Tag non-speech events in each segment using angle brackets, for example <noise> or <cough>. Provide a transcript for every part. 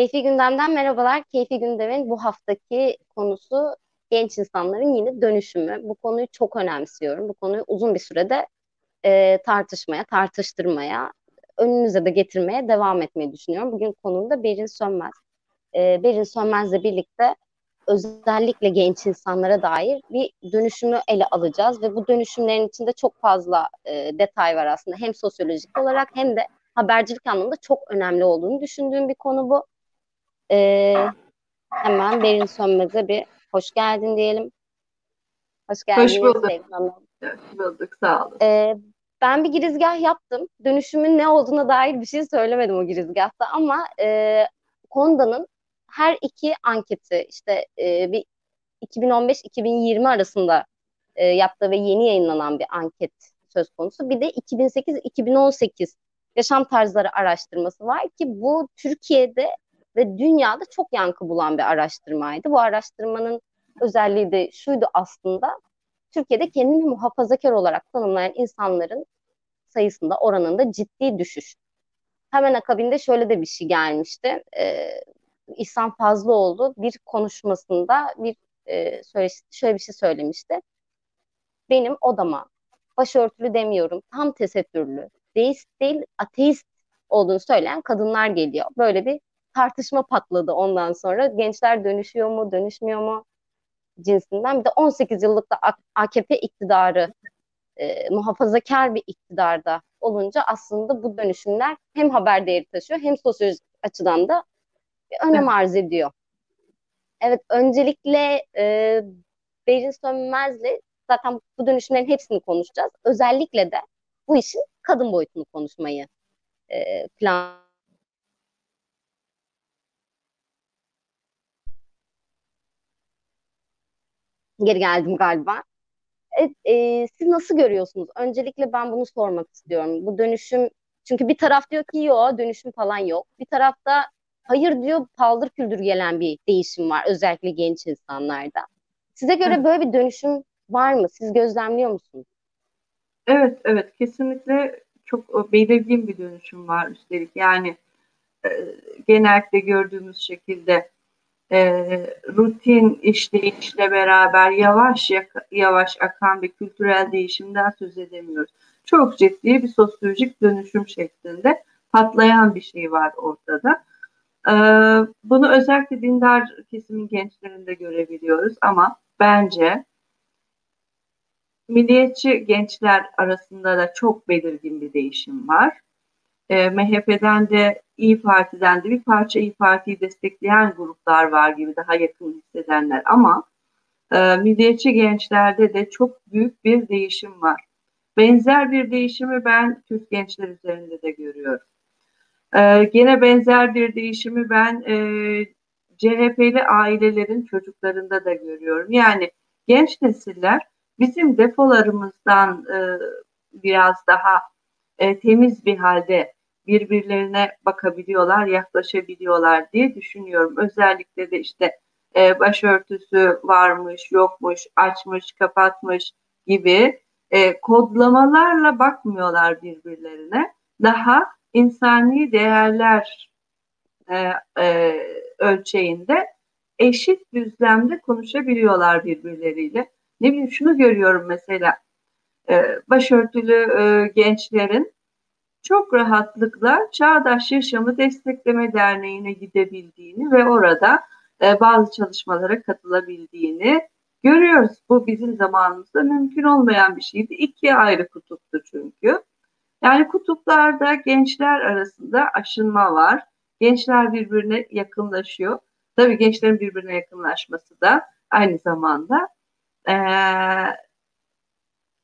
Keyfi Gündem'den merhabalar. Keyfi Gündem'in bu haftaki konusu genç insanların yine dönüşümü. Bu konuyu çok önemsiyorum. Bu konuyu uzun bir sürede e, tartışmaya, tartıştırmaya, önünüze de getirmeye devam etmeyi düşünüyorum. Bugün konum da Berin Sönmez. E, Berin Sönmez'le birlikte özellikle genç insanlara dair bir dönüşümü ele alacağız ve bu dönüşümlerin içinde çok fazla e, detay var aslında. Hem sosyolojik olarak hem de habercilik anlamında çok önemli olduğunu düşündüğüm bir konu bu. Ee, hemen Berin Sönmez'e bir hoş geldin diyelim. Hoş geldin. Hoş bulduk. Hoş bulduk. Sağ olun. Ee, ben bir girizgah yaptım. Dönüşümün ne olduğuna dair bir şey söylemedim o girizgahta ama e, Konda'nın her iki anketi işte e, bir 2015-2020 arasında e, yaptığı ve yeni yayınlanan bir anket söz konusu. Bir de 2008-2018 yaşam tarzları araştırması var ki bu Türkiye'de ve dünyada çok yankı bulan bir araştırmaydı. Bu araştırmanın özelliği de şuydu aslında. Türkiye'de kendini muhafazakar olarak tanımlayan insanların sayısında oranında ciddi düşüş. Hemen akabinde şöyle de bir şey gelmişti. Ee, İhsan Fazlıoğlu bir konuşmasında bir e, söyleşi, şöyle bir şey söylemişti. Benim odama başörtülü demiyorum, tam tesettürlü, deist değil ateist olduğunu söyleyen kadınlar geliyor. Böyle bir tartışma patladı ondan sonra. Gençler dönüşüyor mu, dönüşmüyor mu cinsinden. Bir de 18 yıllık da AKP iktidarı e, muhafazakar bir iktidarda olunca aslında bu dönüşümler hem haber değeri taşıyor hem sosyolojik açıdan da bir önem arz ediyor. Evet, öncelikle e, Berin Sönmez'le zaten bu dönüşümlerin hepsini konuşacağız. Özellikle de bu işin kadın boyutunu konuşmayı e, plan Geri geldim galiba. Evet, e, siz nasıl görüyorsunuz? Öncelikle ben bunu sormak istiyorum. Bu dönüşüm çünkü bir taraf diyor ki yok dönüşüm falan yok. Bir tarafta hayır diyor paldır küldür gelen bir değişim var özellikle genç insanlarda. Size göre böyle bir dönüşüm var mı? Siz gözlemliyor musunuz? Evet, evet kesinlikle çok belirgin bir dönüşüm var üstelik. Yani e, genellikle gördüğümüz şekilde e, rutin işleyişle beraber yavaş yavaş akan bir kültürel değişimden söz edemiyoruz. Çok ciddi bir sosyolojik dönüşüm şeklinde patlayan bir şey var ortada. E, bunu özellikle dindar kesimin gençlerinde görebiliyoruz ama bence milliyetçi gençler arasında da çok belirgin bir değişim var. E, MHP'den de İyi Parti'den de bir parça İyi Parti'yi destekleyen gruplar var gibi daha yakın hissedenler ama e, milliyetçi gençlerde de çok büyük bir değişim var. Benzer bir değişimi ben Türk gençler üzerinde de görüyorum. E, gene benzer bir değişimi ben e, CHP'li ailelerin çocuklarında da görüyorum. Yani genç nesiller bizim defolarımızdan e, biraz daha e, temiz bir halde birbirlerine bakabiliyorlar, yaklaşabiliyorlar diye düşünüyorum. Özellikle de işte e, başörtüsü varmış, yokmuş, açmış, kapatmış gibi e, kodlamalarla bakmıyorlar birbirlerine. Daha insani değerler e, e, ölçeğinde eşit düzlemde konuşabiliyorlar birbirleriyle. Ne bileyim şunu görüyorum mesela e, başörtülü e, gençlerin çok rahatlıkla Çağdaş Yaşamı Destekleme Derneği'ne gidebildiğini ve orada e, bazı çalışmalara katılabildiğini görüyoruz. Bu bizim zamanımızda mümkün olmayan bir şeydi. İki ayrı kutuptu çünkü. Yani kutuplarda gençler arasında aşınma var. Gençler birbirine yakınlaşıyor. Tabii gençlerin birbirine yakınlaşması da aynı zamanda e,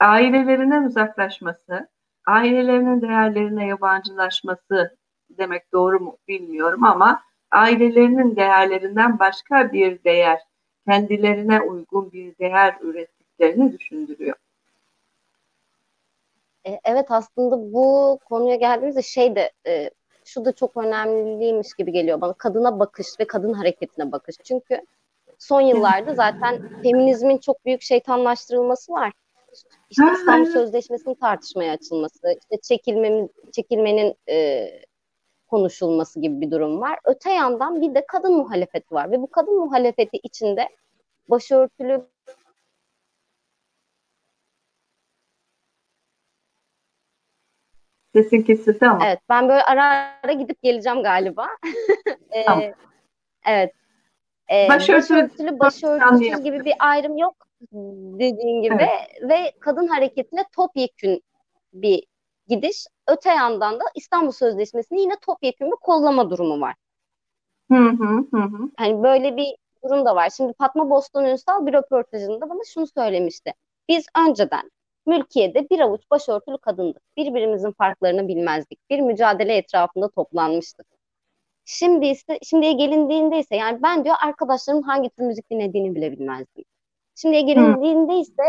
ailelerinden uzaklaşması, ailelerinin değerlerine yabancılaşması demek doğru mu bilmiyorum ama ailelerinin değerlerinden başka bir değer, kendilerine uygun bir değer ürettiklerini düşündürüyor. E, evet aslında bu konuya geldiğimizde şey de e, şu da çok önemliymiş gibi geliyor bana. Kadına bakış ve kadın hareketine bakış. Çünkü son yıllarda zaten feminizmin çok büyük şeytanlaştırılması var işte İstanbul Sözleşmesi'nin tartışmaya açılması, işte çekilmemin, çekilmenin e, konuşulması gibi bir durum var. Öte yandan bir de kadın muhalefeti var ve bu kadın muhalefeti içinde başörtülü Sesin kesildi ama. Evet ben böyle ara ara gidip geleceğim galiba. ee, <laughs> tamam. Evet. Ee, başörtülü, başörtülü başörtüsüz gibi bir ayrım yok dediğin gibi evet. ve kadın hareketine topyekün bir gidiş. Öte yandan da İstanbul Sözleşmesi'ni yine topyekun bir kollama durumu var. Hı hı hı. Hani böyle bir durum da var. Şimdi Fatma Boston Ünsal bir röportajında bana şunu söylemişti. Biz önceden mülkiyede bir avuç başörtülü kadındık. Birbirimizin farklarını bilmezdik. Bir mücadele etrafında toplanmıştık. Şimdi ise, şimdiye gelindiğinde ise yani ben diyor arkadaşlarım hangi tür müzik dinlediğini bile bilmezdim. Şimdiye gelindiğinde ise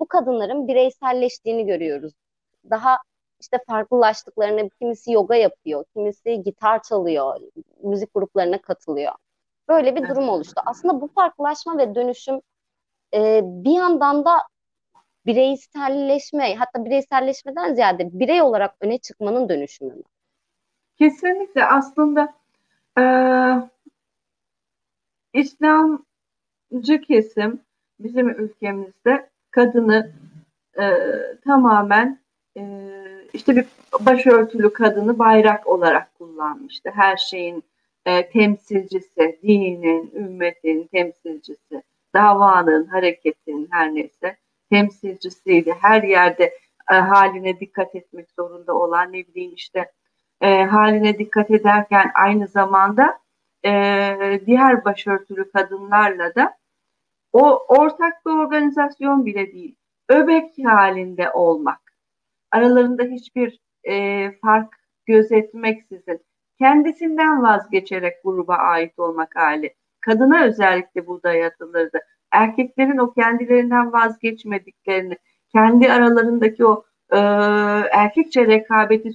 bu kadınların bireyselleştiğini görüyoruz. Daha işte farklılaştıklarını, kimisi yoga yapıyor, kimisi gitar çalıyor, müzik gruplarına katılıyor. Böyle bir durum oluştu. Aslında bu farklılaşma ve dönüşüm e, bir yandan da bireyselleşme, hatta bireyselleşmeden ziyade birey olarak öne çıkmanın dönüşümü mü? Kesinlikle aslında e, İslamcı kesim bizim ülkemizde kadını e, tamamen e, işte bir başörtülü kadını bayrak olarak kullanmıştı. Her şeyin e, temsilcisi, dinin, ümmetin temsilcisi, davanın, hareketin her neyse temsilcisiydi. Her yerde e, haline dikkat etmek zorunda olan ne bileyim işte e, haline dikkat ederken aynı zamanda e, diğer başörtülü kadınlarla da o ortak bir organizasyon bile değil. Öbek halinde olmak. Aralarında hiçbir e, fark gözetmeksizin kendisinden vazgeçerek gruba ait olmak hali. Kadına özellikle bu dayatılırdı. Erkeklerin o kendilerinden vazgeçmediklerini, kendi aralarındaki o e, erkekçe rekabeti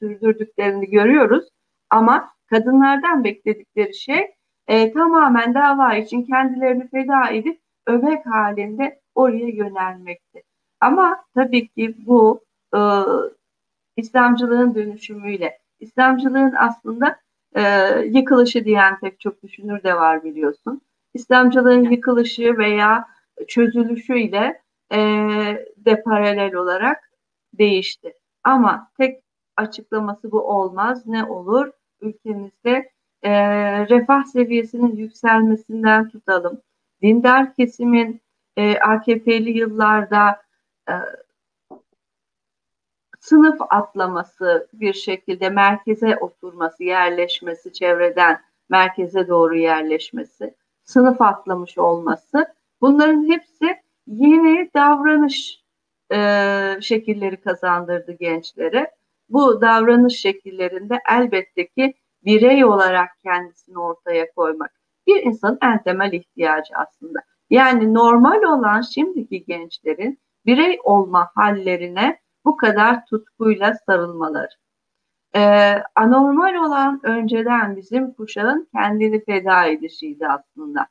sürdürdüklerini görüyoruz. Ama kadınlardan bekledikleri şey e, tamamen dava için kendilerini feda edip öbek halinde oraya yönelmekti. Ama tabii ki bu e, İslamcılığın dönüşümüyle, İslamcılığın aslında e, yıkılışı diyen pek çok düşünür de var biliyorsun. İslamcılığın yıkılışı veya çözülüşüyle e, de paralel olarak değişti. Ama tek açıklaması bu olmaz. Ne olur? Ülkemizde e, refah seviyesinin yükselmesinden tutalım. Dindar kesimin e, AKP'li yıllarda e, sınıf atlaması bir şekilde merkeze oturması, yerleşmesi, çevreden merkeze doğru yerleşmesi, sınıf atlamış olması bunların hepsi yeni davranış e, şekilleri kazandırdı gençlere. Bu davranış şekillerinde elbette ki birey olarak kendisini ortaya koymak bir insanın en temel ihtiyacı aslında. Yani normal olan şimdiki gençlerin birey olma hallerine bu kadar tutkuyla sarılmaları. Ee, anormal olan önceden bizim kuşağın kendini feda edişiydi aslında.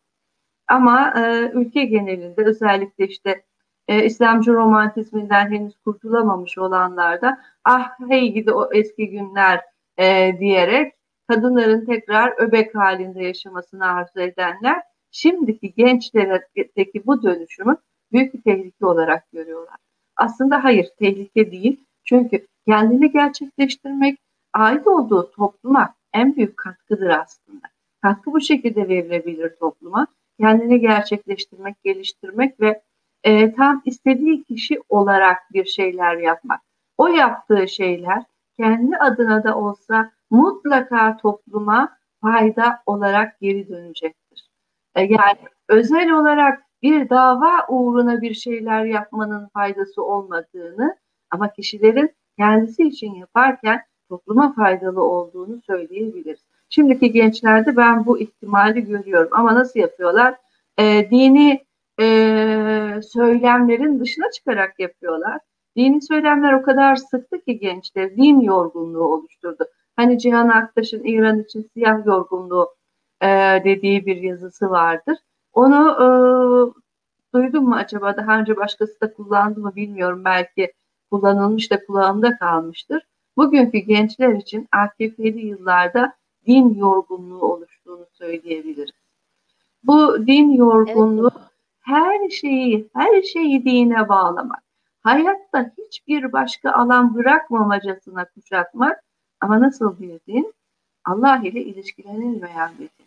Ama e, ülke genelinde özellikle işte e, İslamcı romantizminden henüz kurtulamamış olanlar da ah hey gidi o eski günler e, diyerek kadınların tekrar öbek halinde yaşamasını arzu edenler şimdiki gençlerdeki bu dönüşümü büyük bir tehlike olarak görüyorlar. Aslında hayır tehlike değil. Çünkü kendini gerçekleştirmek ait olduğu topluma en büyük katkıdır aslında. Katkı bu şekilde verilebilir topluma. Kendini gerçekleştirmek, geliştirmek ve e, tam istediği kişi olarak bir şeyler yapmak. O yaptığı şeyler kendi adına da olsa mutlaka topluma fayda olarak geri dönecektir. E, yani özel olarak bir dava uğruna bir şeyler yapmanın faydası olmadığını ama kişilerin kendisi için yaparken topluma faydalı olduğunu söyleyebiliriz. Şimdiki gençlerde ben bu ihtimali görüyorum ama nasıl yapıyorlar? E, dini e, söylemlerin dışına çıkarak yapıyorlar. Dini söylemler o kadar sıktı ki gençler din yorgunluğu oluşturdu. Hani Cihan Aktaş'ın İran için siyah yorgunluğu e, dediği bir yazısı vardır. Onu e, duydum mu acaba? Daha önce başkası da kullandı mı bilmiyorum. Belki kullanılmış da kulağımda kalmıştır. bugünkü gençler için AKP'li yıllarda din yorgunluğu oluştuğunu söyleyebiliriz. Bu din yorgunluğu evet. her şeyi, her şeyi dine bağlamak, hayatta hiçbir başka alan bırakmamacasına kuşatmak ama nasıl bir din? Allah ile ilişkilenilmeyen bir din.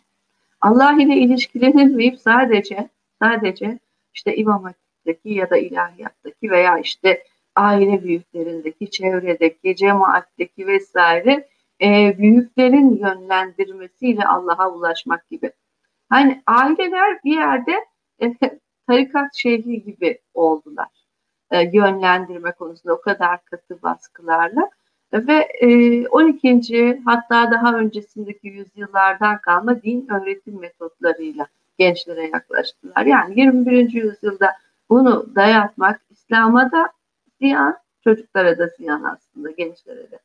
Allah ile ilişkilenilmeyip sadece sadece işte İmam Hatip'teki ya da ilahiyattaki veya işte aile büyüklerindeki, çevredeki, cemaatteki vesaire e, büyüklerin yönlendirmesiyle Allah'a ulaşmak gibi. Hani aileler bir yerde e, tarikat şeyhi gibi oldular. E, yönlendirme konusunda o kadar katı baskılarla ve e, 12. hatta daha öncesindeki yüzyıllardan kalma din öğretim metotlarıyla gençlere yaklaştılar. Yani 21. yüzyılda bunu dayatmak İslam'a da ziyan, çocuklara da ziyan aslında gençlere de.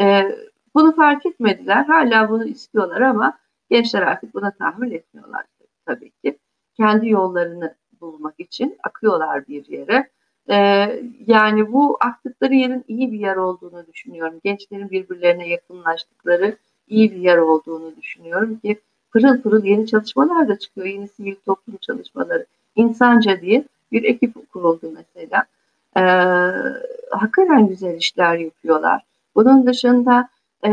E, bunu fark etmediler. Hala bunu istiyorlar ama gençler artık buna tahammül etmiyorlar tabii ki. Kendi yollarını bulmak için akıyorlar bir yere. Ee, yani bu aktıkları yerin iyi bir yer olduğunu düşünüyorum. Gençlerin birbirlerine yakınlaştıkları iyi bir yer olduğunu düşünüyorum ki pırıl pırıl yeni çalışmalar da çıkıyor. Yeni sivil toplum çalışmaları. İnsanca diye bir ekip kuruldu mesela. Ee, hakikaten güzel işler yapıyorlar. Bunun dışında e,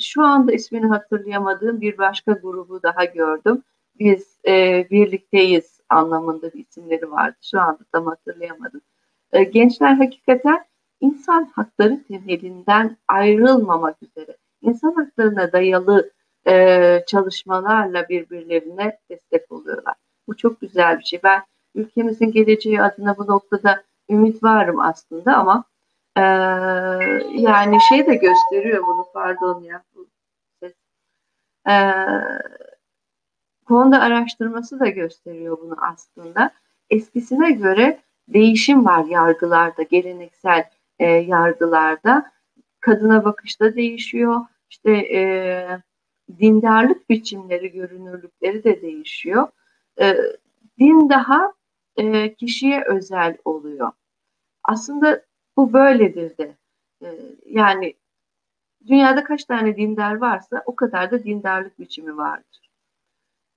şu anda ismini hatırlayamadığım bir başka grubu daha gördüm. Biz e, birlikteyiz anlamında bir isimleri vardı. Şu anda tam hatırlayamadım. E, gençler hakikaten insan hakları temelinden ayrılmamak üzere insan haklarına dayalı e, çalışmalarla birbirlerine destek oluyorlar. Bu çok güzel bir şey. Ben ülkemizin geleceği adına bu noktada ümit varım aslında ama e, yani şey de gösteriyor bunu pardon ya bu konuda araştırması da gösteriyor bunu aslında. Eskisine göre değişim var yargılarda, geleneksel e, yargılarda. Kadına bakışta değişiyor. İşte e, dindarlık biçimleri, görünürlükleri de değişiyor. E, din daha e, kişiye özel oluyor. Aslında bu böyledir de. E, yani dünyada kaç tane dindar varsa o kadar da dindarlık biçimi vardır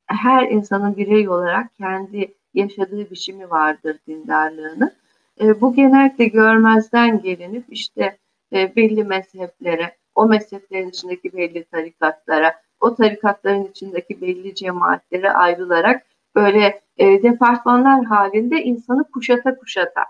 her insanın birey olarak kendi yaşadığı biçimi vardır dindarlığını. E, bu genellikle görmezden gelinip işte e, belli mezheplere, o mezheplerin içindeki belli tarikatlara, o tarikatların içindeki belli cemaatlere ayrılarak böyle e, departmanlar halinde insanı kuşata kuşata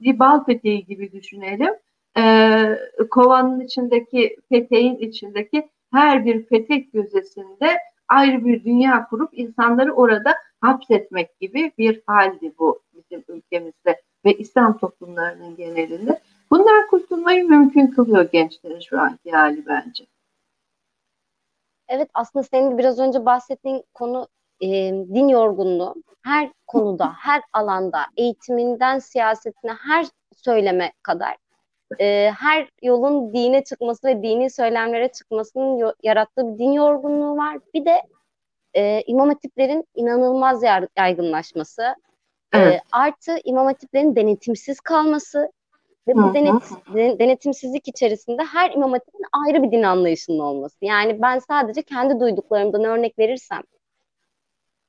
bir bal peteği gibi düşünelim. E, kovanın içindeki peteğin içindeki her bir petek gözesinde ayrı bir dünya kurup insanları orada hapsetmek gibi bir haldi bu bizim ülkemizde ve İslam toplumlarının genelinde. Bundan kurtulmayı mümkün kılıyor gençlerin şu anki hali bence. Evet aslında senin biraz önce bahsettiğin konu e, din yorgunluğu. Her konuda, <laughs> her alanda, eğitiminden siyasetine, her söyleme kadar e, her yolun dine çıkması ve dini söylemlere çıkmasının yarattığı bir din yorgunluğu var. Bir de e, imam hatiplerin inanılmaz yaygınlaşması, e, evet. e, artı imam hatiplerin denetimsiz kalması ve bu denet, denetimsizlik içerisinde her imam hatibin ayrı bir din anlayışının olması. Yani ben sadece kendi duyduklarımdan örnek verirsem,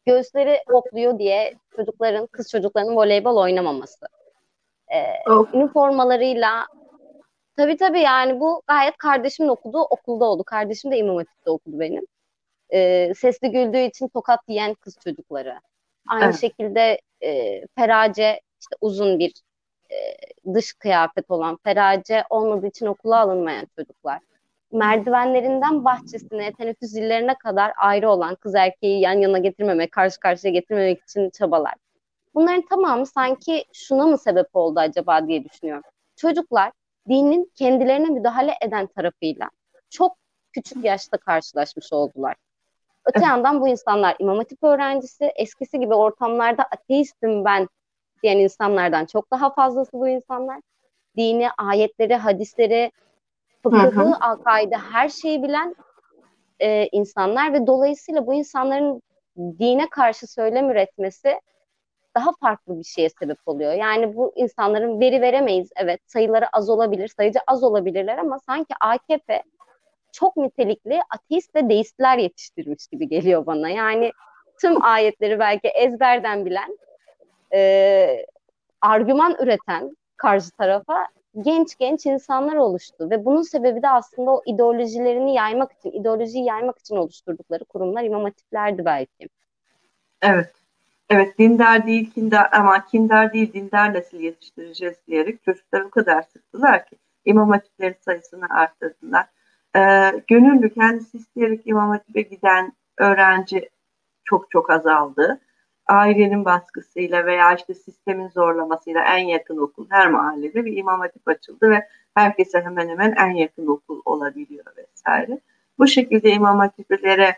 göğüsleri hopluyor diye çocukların, kız çocuklarının voleybol oynamaması. Ee, oh. üniformalarıyla Tabii tabii yani bu gayet kardeşimin okuduğu okulda oldu. Kardeşim de İmam Hatip'te okudu benim. Ee, sesli güldüğü için tokat yiyen kız çocukları. Aynı evet. şekilde e, ferace işte uzun bir e, dış kıyafet olan ferace olmadığı için okula alınmayan çocuklar. Merdivenlerinden bahçesine, teneffüs zillerine kadar ayrı olan kız erkeği yan yana getirmemek, karşı karşıya getirmemek için çabalar. Bunların tamamı sanki şuna mı sebep oldu acaba diye düşünüyorum. Çocuklar dinin kendilerine müdahale eden tarafıyla çok küçük yaşta karşılaşmış oldular. Öte yandan bu insanlar imam hatip öğrencisi, eskisi gibi ortamlarda ateistim ben diyen insanlardan çok daha fazlası bu insanlar. Dini, ayetleri, hadisleri, fıkıhı, akaide her şeyi bilen e, insanlar ve dolayısıyla bu insanların dine karşı söylem üretmesi daha farklı bir şeye sebep oluyor. Yani bu insanların veri veremeyiz. Evet sayıları az olabilir, sayıcı az olabilirler ama sanki AKP çok nitelikli ateist ve deistler yetiştirmiş gibi geliyor bana. Yani tüm ayetleri belki ezberden bilen, e, argüman üreten karşı tarafa genç genç insanlar oluştu ve bunun sebebi de aslında o ideolojilerini yaymak için, ideolojiyi yaymak için oluşturdukları kurumlar imam hatiplerdi belki. Evet. Evet dindar değil kindar ama kindar değil dindar nasıl yetiştireceğiz diyerek çocuklar o kadar sıktılar ki imam hatipleri sayısını arttırdılar. Ee, gönüllü kendisi isteyerek imam hatipe giden öğrenci çok çok azaldı. Ailenin baskısıyla veya işte sistemin zorlamasıyla en yakın okul her mahallede bir imam hatip açıldı ve herkese hemen hemen en yakın okul olabiliyor vesaire. Bu şekilde imam hatiplere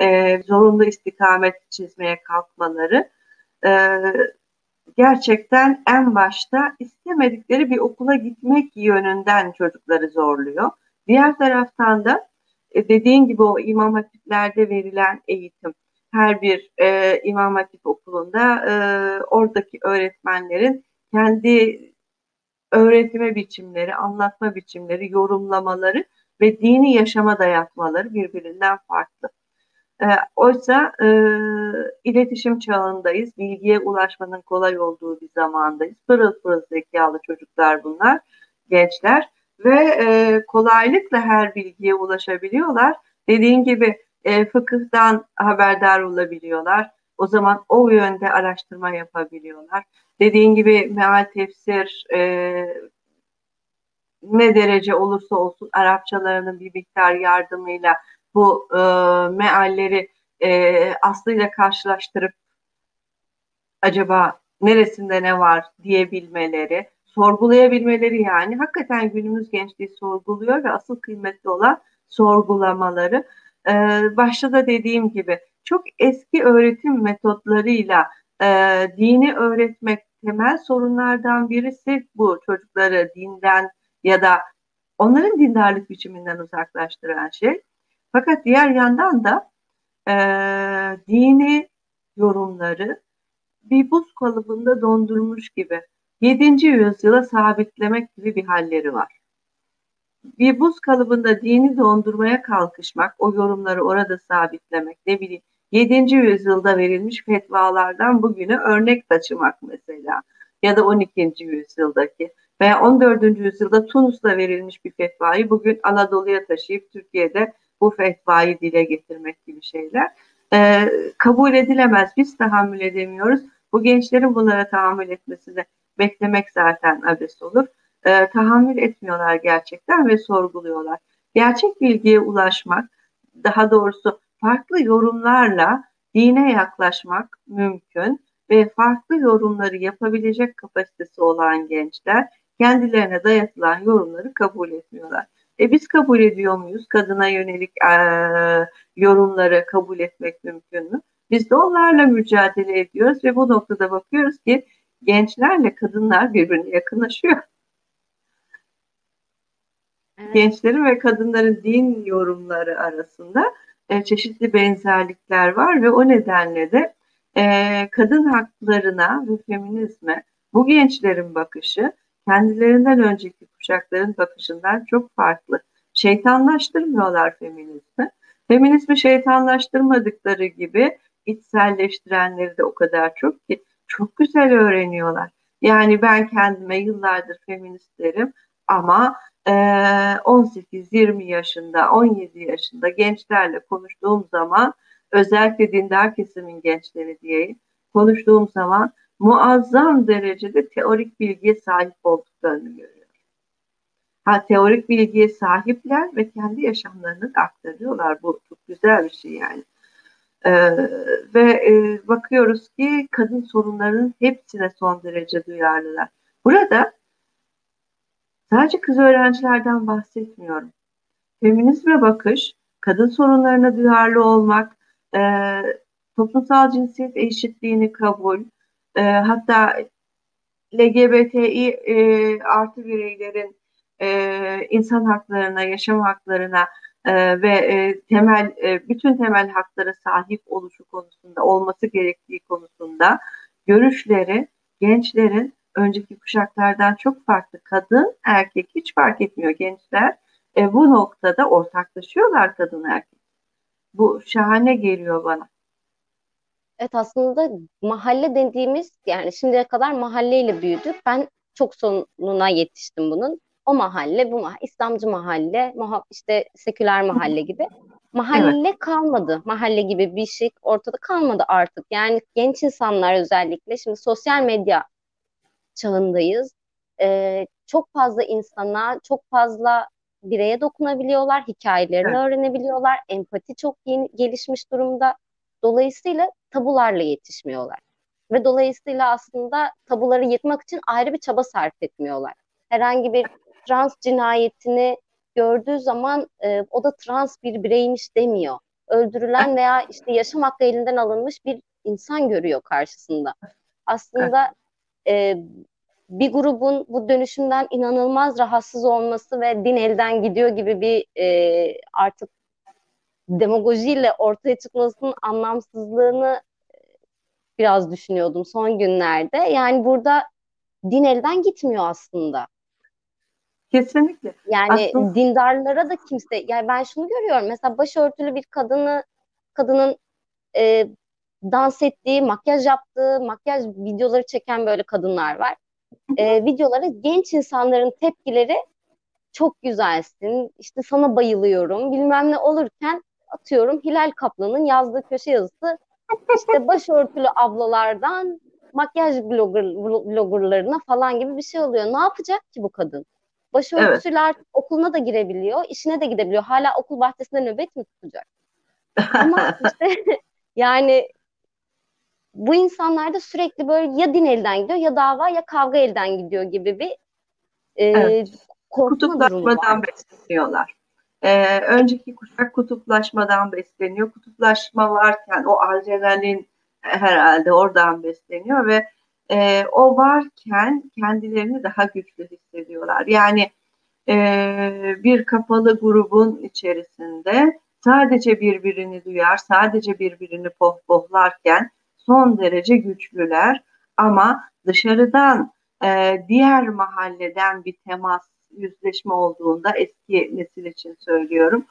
e, zorunlu istikamet çizmeye kalkmaları e, gerçekten en başta istemedikleri bir okula gitmek yönünden çocukları zorluyor. Diğer taraftan da e, dediğin gibi o imam hatiplerde verilen eğitim her bir e, imam hatip okulunda e, oradaki öğretmenlerin kendi öğretme biçimleri, anlatma biçimleri, yorumlamaları ve dini yaşama dayatmaları birbirinden farklı. E, oysa e, iletişim çağındayız, bilgiye ulaşmanın kolay olduğu bir zamandayız. Pırıl pırıl zekalı çocuklar bunlar, gençler ve e, kolaylıkla her bilgiye ulaşabiliyorlar. Dediğin gibi e, fıkıhtan haberdar olabiliyorlar. O zaman o yönde araştırma yapabiliyorlar. Dediğin gibi meal tefsir e, ne derece olursa olsun Arapçalarının bir miktar yardımıyla bu e, mealleri e, aslıyla karşılaştırıp acaba neresinde ne var diyebilmeleri, sorgulayabilmeleri yani hakikaten günümüz gençliği sorguluyor ve asıl kıymetli olan sorgulamaları. Ee, başta da dediğim gibi çok eski öğretim metotlarıyla e, dini öğretmek temel sorunlardan birisi bu çocukları dinden ya da onların dindarlık biçiminden uzaklaştıran şey. Fakat diğer yandan da e, dini yorumları bir buz kalıbında dondurmuş gibi 7. yüzyıla sabitlemek gibi bir halleri var. Bir buz kalıbında dini dondurmaya kalkışmak, o yorumları orada sabitlemek, ne bileyim 7. yüzyılda verilmiş fetvalardan bugüne örnek taşımak mesela ya da 12. yüzyıldaki veya 14. yüzyılda Tunus'ta verilmiş bir fetvayı bugün Anadolu'ya taşıyıp Türkiye'de bu fetvayı dile getirmek gibi şeyler e, kabul edilemez. Biz tahammül edemiyoruz. Bu gençlerin bunlara tahammül etmesini beklemek zaten abes olur. E, tahammül etmiyorlar gerçekten ve sorguluyorlar. Gerçek bilgiye ulaşmak, daha doğrusu farklı yorumlarla dine yaklaşmak mümkün ve farklı yorumları yapabilecek kapasitesi olan gençler kendilerine dayatılan yorumları kabul etmiyorlar. E biz kabul ediyor muyuz? Kadına yönelik e, yorumları kabul etmek mümkün mü? Biz de onlarla mücadele ediyoruz ve bu noktada bakıyoruz ki gençlerle kadınlar birbirine yakınlaşıyor. Evet. Gençlerin ve kadınların din yorumları arasında e, çeşitli benzerlikler var ve o nedenle de e, kadın haklarına ve feminizme bu gençlerin bakışı kendilerinden önceki kuşakların bakışından çok farklı. Şeytanlaştırmıyorlar feminizmi. Feminizmi şeytanlaştırmadıkları gibi içselleştirenleri de o kadar çok ki çok güzel öğreniyorlar. Yani ben kendime yıllardır feminist derim ama 18-20 yaşında, 17 yaşında gençlerle konuştuğum zaman özellikle dindar kesimin gençleri diyeyim konuştuğum zaman muazzam derecede teorik bilgiye sahip olduklarını görüyorum. Ha teorik bilgiye sahipler ve kendi yaşamlarını aktarıyorlar. Bu çok güzel bir şey yani. Ee, ve e, bakıyoruz ki kadın sorunlarının hepsine son derece duyarlılar. Burada sadece kız öğrencilerden bahsetmiyorum. Feminizme bakış, kadın sorunlarına duyarlı olmak, e, toplumsal cinsiyet eşitliğini kabul, e, hatta LGBTİ e, artı bireylerin e, insan haklarına, yaşam haklarına e, ve e, temel e, bütün temel haklara sahip oluşu konusunda olması gerektiği konusunda görüşleri gençlerin önceki kuşaklardan çok farklı. Kadın, erkek hiç fark etmiyor gençler. E, bu noktada ortaklaşıyorlar kadın erkek. Bu şahane geliyor bana. Evet aslında mahalle dediğimiz yani şimdiye kadar mahalleyle büyüdük. Ben çok sonuna yetiştim bunun. O mahalle, bu mahalle, İslamcı mahalle, işte seküler mahalle gibi. Mahalle evet. kalmadı. Mahalle gibi bir şey ortada kalmadı artık. Yani genç insanlar özellikle şimdi sosyal medya çağındayız. Ee, çok fazla insana, çok fazla bireye dokunabiliyorlar, hikayelerini evet. öğrenebiliyorlar. Empati çok yeni, gelişmiş durumda. Dolayısıyla tabularla yetişmiyorlar. Ve dolayısıyla aslında tabuları yıkmak için ayrı bir çaba sarf etmiyorlar. Herhangi bir trans cinayetini gördüğü zaman e, o da trans bir bireymiş demiyor. Öldürülen veya işte yaşam hakkı elinden alınmış bir insan görüyor karşısında. Aslında e, bir grubun bu dönüşümden inanılmaz rahatsız olması ve din elden gidiyor gibi bir e, artık demagojiyle ortaya çıkmasının anlamsızlığını e, biraz düşünüyordum son günlerde. Yani burada din elden gitmiyor aslında. Kesinlikle. Yani aslında... dindarlara da kimse yani ben şunu görüyorum mesela başörtülü bir kadını kadının e, dans ettiği, makyaj yaptığı, makyaj videoları çeken böyle kadınlar var. E, videolara genç insanların tepkileri çok güzelsin, işte sana bayılıyorum bilmem ne olurken atıyorum Hilal Kaplan'ın yazdığı köşe yazısı işte <laughs> başörtülü ablalardan makyaj blogger, bloggerlarına falan gibi bir şey oluyor. Ne yapacak ki bu kadın? Başörtüsüler evet. okuluna da girebiliyor, işine de gidebiliyor. Hala okul bahçesinde nöbet mi tutacak? Ama <laughs> işte <laughs> yani bu insanlarda sürekli böyle ya din elden gidiyor ya dava ya kavga elden gidiyor gibi bir e, evet. korkma durumu var. besleniyorlar. Ee, önceki kuşak kutuplaşmadan besleniyor. Kutuplaşma varken o adrenalin herhalde oradan besleniyor ve e, o varken kendilerini daha güçlü hissediyorlar. Yani e, bir kapalı grubun içerisinde sadece birbirini duyar, sadece birbirini pohpohlarken son derece güçlüler ama dışarıdan e, diğer mahalleden bir temas yüzleşme olduğunda eski nesil için söylüyorum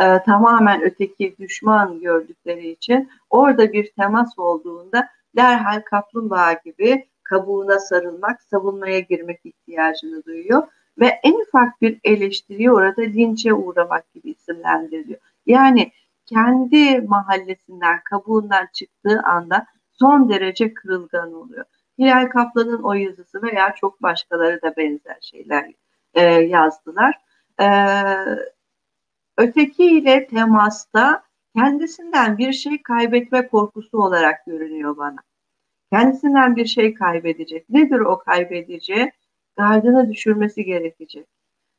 e, tamamen öteki düşman gördükleri için orada bir temas olduğunda derhal kaplumbağa gibi kabuğuna sarılmak, savunmaya girmek ihtiyacını duyuyor ve en ufak bir eleştiriyi orada linçe uğramak gibi isimlendiriliyor. Yani kendi mahallesinden, kabuğundan çıktığı anda son derece kırılgan oluyor. Hilal Kaplan'ın o yazısı veya çok başkaları da benzer şeyler e, yazdılar. E, ötekiyle temasta kendisinden bir şey kaybetme korkusu olarak görünüyor bana. Kendisinden bir şey kaybedecek. Nedir o kaybedeceği? Gardını düşürmesi gerekecek.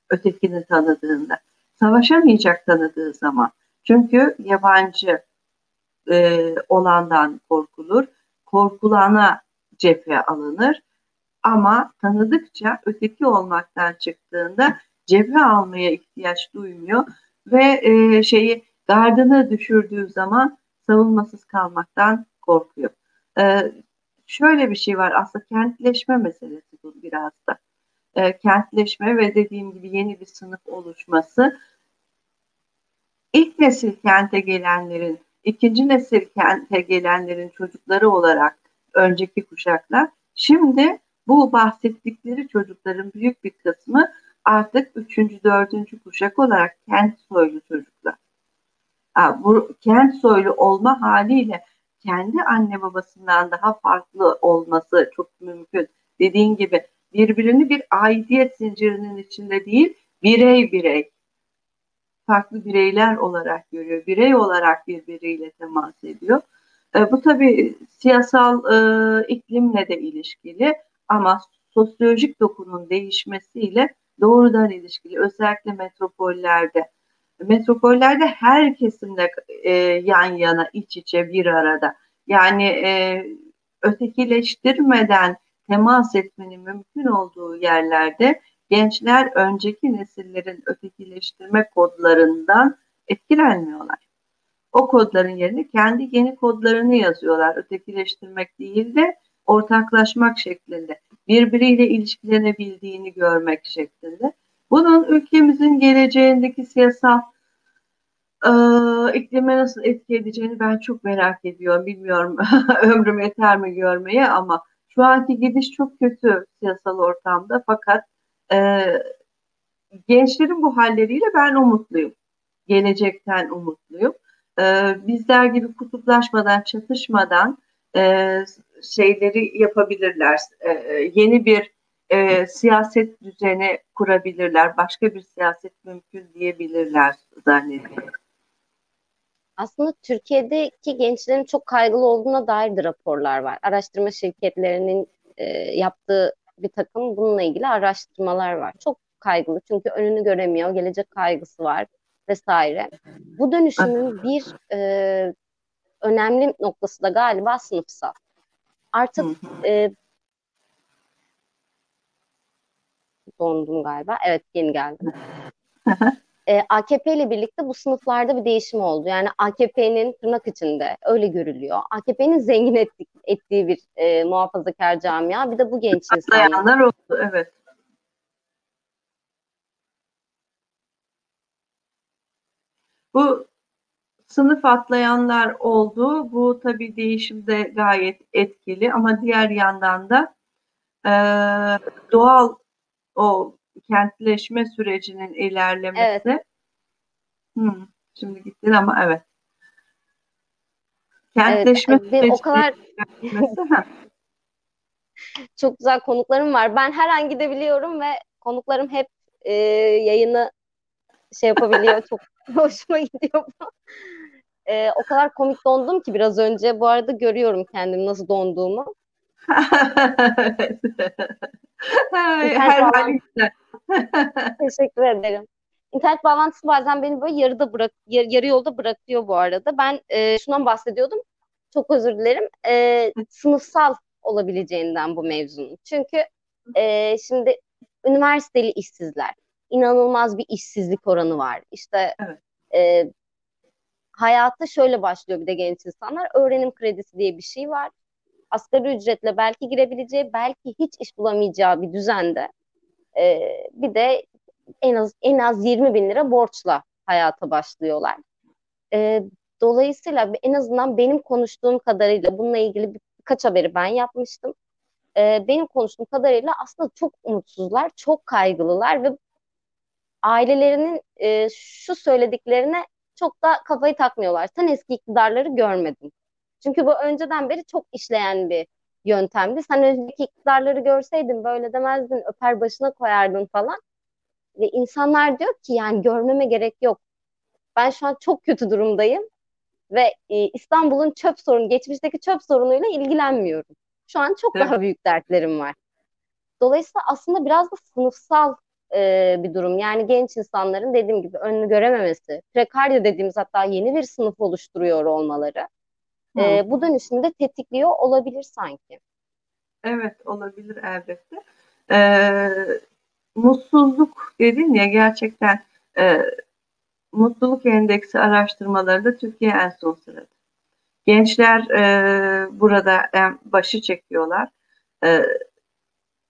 Ötekini tanıdığında. Savaşamayacak tanıdığı zaman. Çünkü yabancı e, olandan korkulur. Korkulana cephe alınır. Ama tanıdıkça öteki olmaktan çıktığında cephe almaya ihtiyaç duymuyor ve e, şeyi gardını düşürdüğü zaman savunmasız kalmaktan korkuyor. E, şöyle bir şey var aslında kentleşme meselesi bu biraz da. E, kentleşme ve dediğim gibi yeni bir sınıf oluşması ilk nesil kente gelenlerin, ikinci nesil kente gelenlerin çocukları olarak önceki kuşaklar şimdi bu bahsettikleri çocukların büyük bir kısmı artık üçüncü, dördüncü kuşak olarak kent soylu çocuklar. Bu kent soylu olma haliyle kendi anne babasından daha farklı olması çok mümkün. Dediğin gibi birbirini bir aidiyet zincirinin içinde değil, birey birey, farklı bireyler olarak görüyor. Birey olarak birbiriyle temas ediyor. E, bu tabii siyasal e, iklimle de ilişkili ama sosyolojik dokunun değişmesiyle doğrudan ilişkili. Özellikle metropollerde. Metropollerde her kesimle e, yan yana, iç içe, bir arada. Yani e, ötekileştirmeden temas etmenin mümkün olduğu yerlerde gençler önceki nesillerin ötekileştirme kodlarından etkilenmiyorlar. O kodların yerine kendi yeni kodlarını yazıyorlar. Ötekileştirmek değil de ortaklaşmak şeklinde, birbiriyle ilişkilenebildiğini görmek şeklinde. Bunun ülkemizin geleceğindeki siyasal e, iklime nasıl etki edeceğini ben çok merak ediyorum. Bilmiyorum <laughs> ömrüm yeter mi görmeye ama şu anki gidiş çok kötü siyasal ortamda fakat e, gençlerin bu halleriyle ben umutluyum. Gelecekten umutluyum. E, bizler gibi kutuplaşmadan, çatışmadan e, şeyleri yapabilirler. E, yeni bir e, siyaset düzeni kurabilirler. Başka bir siyaset mümkün diyebilirler zannediyorum. Aslında Türkiye'deki gençlerin çok kaygılı olduğuna dair de raporlar var. Araştırma şirketlerinin e, yaptığı bir takım bununla ilgili araştırmalar var. Çok kaygılı çünkü önünü göremiyor, gelecek kaygısı var vesaire. Bu dönüşümün bir e, önemli noktası da galiba sınıfsal. Artık e, dondum galiba. Evet yeni geldim. e, AKP ile birlikte bu sınıflarda bir değişim oldu. Yani AKP'nin tırnak içinde öyle görülüyor. AKP'nin zengin ettik, ettiği bir e, muhafazakar camia. Bir de bu genç insanlar. oldu evet. Bu sınıf atlayanlar oldu. Bu tabii değişimde gayet etkili ama diğer yandan da e, doğal o kentleşme sürecinin ilerlemesi. Evet. Hmm, şimdi gittin ama evet. Kentleşme evet, süreci o kadar <laughs> çok güzel konuklarım var. Ben her an gidebiliyorum ve konuklarım hep e, yayını şey yapabiliyor. çok <laughs> hoşuma gidiyor. E, o kadar komik dondum ki biraz önce. Bu arada görüyorum kendimi nasıl donduğumu. <laughs> Her halinde. <laughs> Teşekkür ederim. İnternet bağlantısı bazen beni böyle yarıda bırak yar, yarı yolda bırakıyor bu arada. Ben e, şundan bahsediyordum. Çok özür dilerim. E, sınıfsal olabileceğinden bu mevzunun. Çünkü e, şimdi üniversiteli işsizler inanılmaz bir işsizlik oranı var. İşte evet. e, hayata şöyle başlıyor bir de genç insanlar. Öğrenim kredisi diye bir şey var. Asgari ücretle belki girebileceği, belki hiç iş bulamayacağı bir düzende e, bir de en az en az 20 bin lira borçla hayata başlıyorlar. E, dolayısıyla en azından benim konuştuğum kadarıyla bununla ilgili birkaç haberi ben yapmıştım. E, benim konuştuğum kadarıyla aslında çok umutsuzlar, çok kaygılılar ve ailelerinin e, şu söylediklerine çok da kafayı takmıyorlar. Sen eski iktidarları görmedin. Çünkü bu önceden beri çok işleyen bir yöntemdi. Sen önceki iktidarları görseydin böyle demezdin, öper başına koyardın falan. Ve insanlar diyor ki yani görmeme gerek yok. Ben şu an çok kötü durumdayım ve e, İstanbul'un çöp sorunu, geçmişteki çöp sorunuyla ilgilenmiyorum. Şu an çok evet. daha büyük dertlerim var. Dolayısıyla aslında biraz da sınıfsal e, bir durum. Yani genç insanların dediğim gibi önünü görememesi, prekaryo dediğimiz hatta yeni bir sınıf oluşturuyor olmaları e, bu dönüşümü de tetikliyor olabilir sanki. Evet olabilir elbette. Ee, mutsuzluk dedin ya gerçekten e, mutluluk endeksi araştırmalarında Türkiye en son sırada. Gençler e, burada en başı çekiyorlar. E,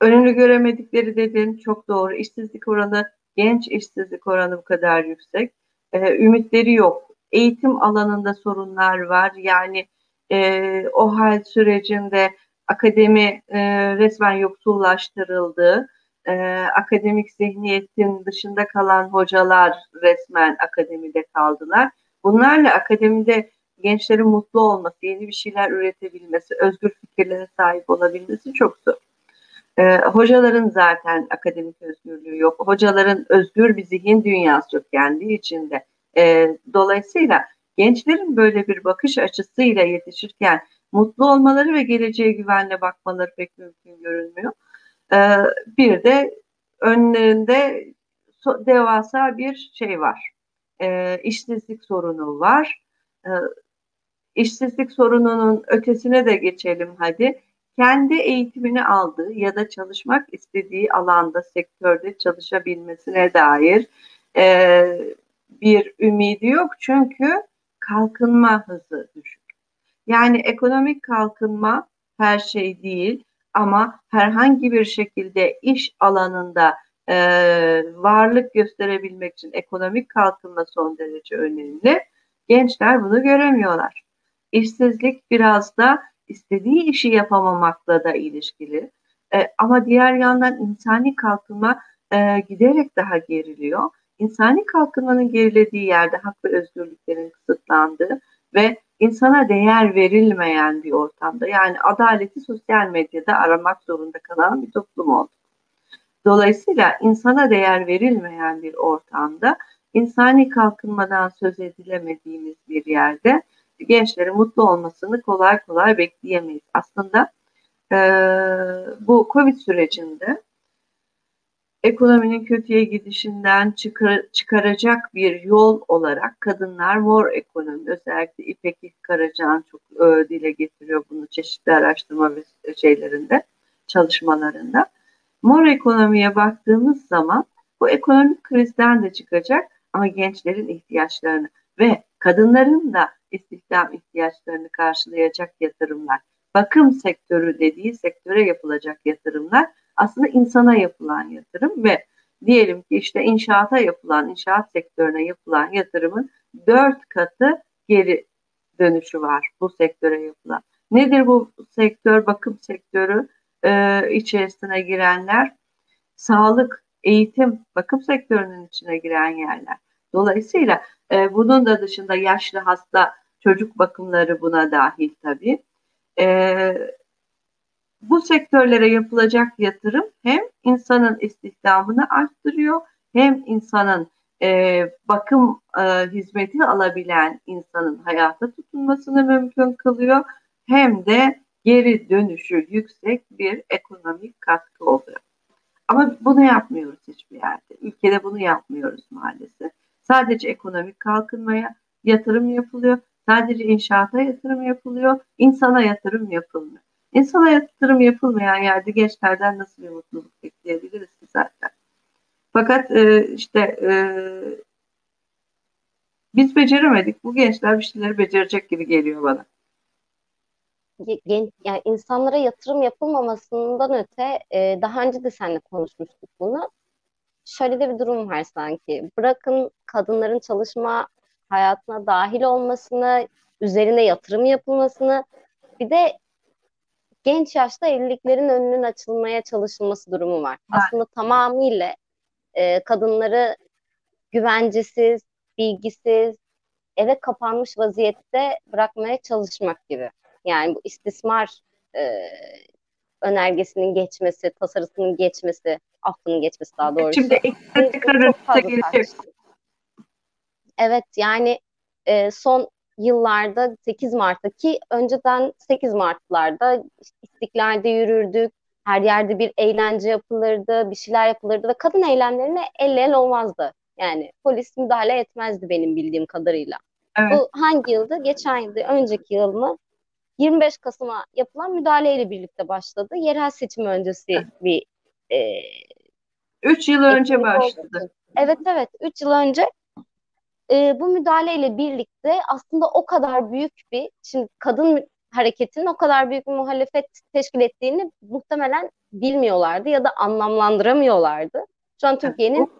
önünü göremedikleri dedin çok doğru. İşsizlik oranı, genç işsizlik oranı bu kadar yüksek. E, ümitleri yok. Eğitim alanında sorunlar var. Yani e, o hal sürecinde akademi e, resmen yoksullaştırıldı. E, akademik zihniyetin dışında kalan hocalar resmen akademide kaldılar. Bunlarla akademide gençlerin mutlu olması, yeni bir şeyler üretebilmesi, özgür fikirlere sahip olabilmesi çok zor. Ee, hocaların zaten akademik özgürlüğü yok. Hocaların özgür bir zihin dünyası yok kendi içinde. Ee, dolayısıyla gençlerin böyle bir bakış açısıyla yetişirken mutlu olmaları ve geleceğe güvenle bakmaları pek mümkün görünmüyor. Ee, bir de önlerinde devasa bir şey var. Ee, işsizlik sorunu var. Ee, işsizlik sorununun ötesine de geçelim hadi. Kendi eğitimini aldığı ya da çalışmak istediği alanda, sektörde çalışabilmesine dair e, bir ümidi yok. Çünkü kalkınma hızı düşük. Yani ekonomik kalkınma her şey değil ama herhangi bir şekilde iş alanında e, varlık gösterebilmek için ekonomik kalkınma son derece önemli. Gençler bunu göremiyorlar. İşsizlik biraz da istediği işi yapamamakla da ilişkili. E, ama diğer yandan insani kalkınma e, giderek daha geriliyor. İnsani kalkınmanın gerilediği yerde hak ve özgürlüklerin kısıtlandığı ve insana değer verilmeyen bir ortamda yani adaleti sosyal medyada aramak zorunda kalan bir toplum oldu. Dolayısıyla insana değer verilmeyen bir ortamda insani kalkınmadan söz edilemediğimiz bir yerde gençlerin mutlu olmasını kolay kolay bekleyemeyiz. Aslında e, bu Covid sürecinde ekonominin kötüye gidişinden çıkar, çıkaracak bir yol olarak kadınlar mor ekonomi özellikle İpek Karacan çok e, dile getiriyor bunu çeşitli araştırma ve şeylerinde çalışmalarında. Mor ekonomiye baktığımız zaman bu ekonomik krizden de çıkacak ama gençlerin ihtiyaçlarını ve kadınların da istihdam ihtiyaçlarını karşılayacak yatırımlar, bakım sektörü dediği sektöre yapılacak yatırımlar aslında insana yapılan yatırım ve diyelim ki işte inşaata yapılan, inşaat sektörüne yapılan yatırımın dört katı geri dönüşü var bu sektöre yapılan. Nedir bu sektör, bakım sektörü e, içerisine girenler? Sağlık, eğitim, bakım sektörünün içine giren yerler. Dolayısıyla e, bunun da dışında yaşlı hasta çocuk bakımları buna dahil tabii. E, bu sektörlere yapılacak yatırım hem insanın istihdamını arttırıyor hem insanın e, bakım e, hizmeti alabilen insanın hayata tutunmasını mümkün kılıyor hem de geri dönüşü yüksek bir ekonomik katkı oluyor. Ama bunu yapmıyoruz hiçbir yerde. Ülkede bunu yapmıyoruz maalesef. Sadece ekonomik kalkınmaya yatırım yapılıyor. Sadece inşaata yatırım yapılıyor. insana yatırım yapılmıyor. İnsana yatırım yapılmayan yerde gençlerden nasıl bir mutluluk bekleyebiliriz ki zaten. Fakat e, işte e, biz beceremedik. Bu gençler bir şeyleri becerecek gibi geliyor bana. Gen, yani insanlara yatırım yapılmamasından öte e, daha önce de seninle konuşmuştuk bunu. Şöyle de bir durum var sanki. Bırakın kadınların çalışma hayatına dahil olmasını, üzerine yatırım yapılmasını, bir de genç yaşta evliliklerin önünün açılmaya çalışılması durumu var. Evet. Aslında tamamıyla e, kadınları güvencesiz, bilgisiz, eve kapanmış vaziyette bırakmaya çalışmak gibi. Yani bu istismar e, önergesinin geçmesi, tasarısının geçmesi, affının geçmesi daha doğrusu. Şimdi tekrar gelecek. Evet yani e, son yıllarda 8 Mart'taki önceden 8 Mart'larda istiklalde yürürdük. Her yerde bir eğlence yapılırdı, bir şeyler yapılırdı ve kadın eylemlerine el el olmazdı. Yani polis müdahale etmezdi benim bildiğim kadarıyla. Evet. Bu hangi yıldı? Geçen yıldı, önceki yıl mı? 25 Kasım'a yapılan müdahaleyle birlikte başladı. Yerel seçim öncesi bir e, 3 yıl önce başladı. Oldu. Evet evet 3 yıl önce e, bu müdahaleyle birlikte aslında o kadar büyük bir şimdi kadın hareketinin o kadar büyük bir muhalefet teşkil ettiğini muhtemelen bilmiyorlardı ya da anlamlandıramıyorlardı. Şu an Türkiye'nin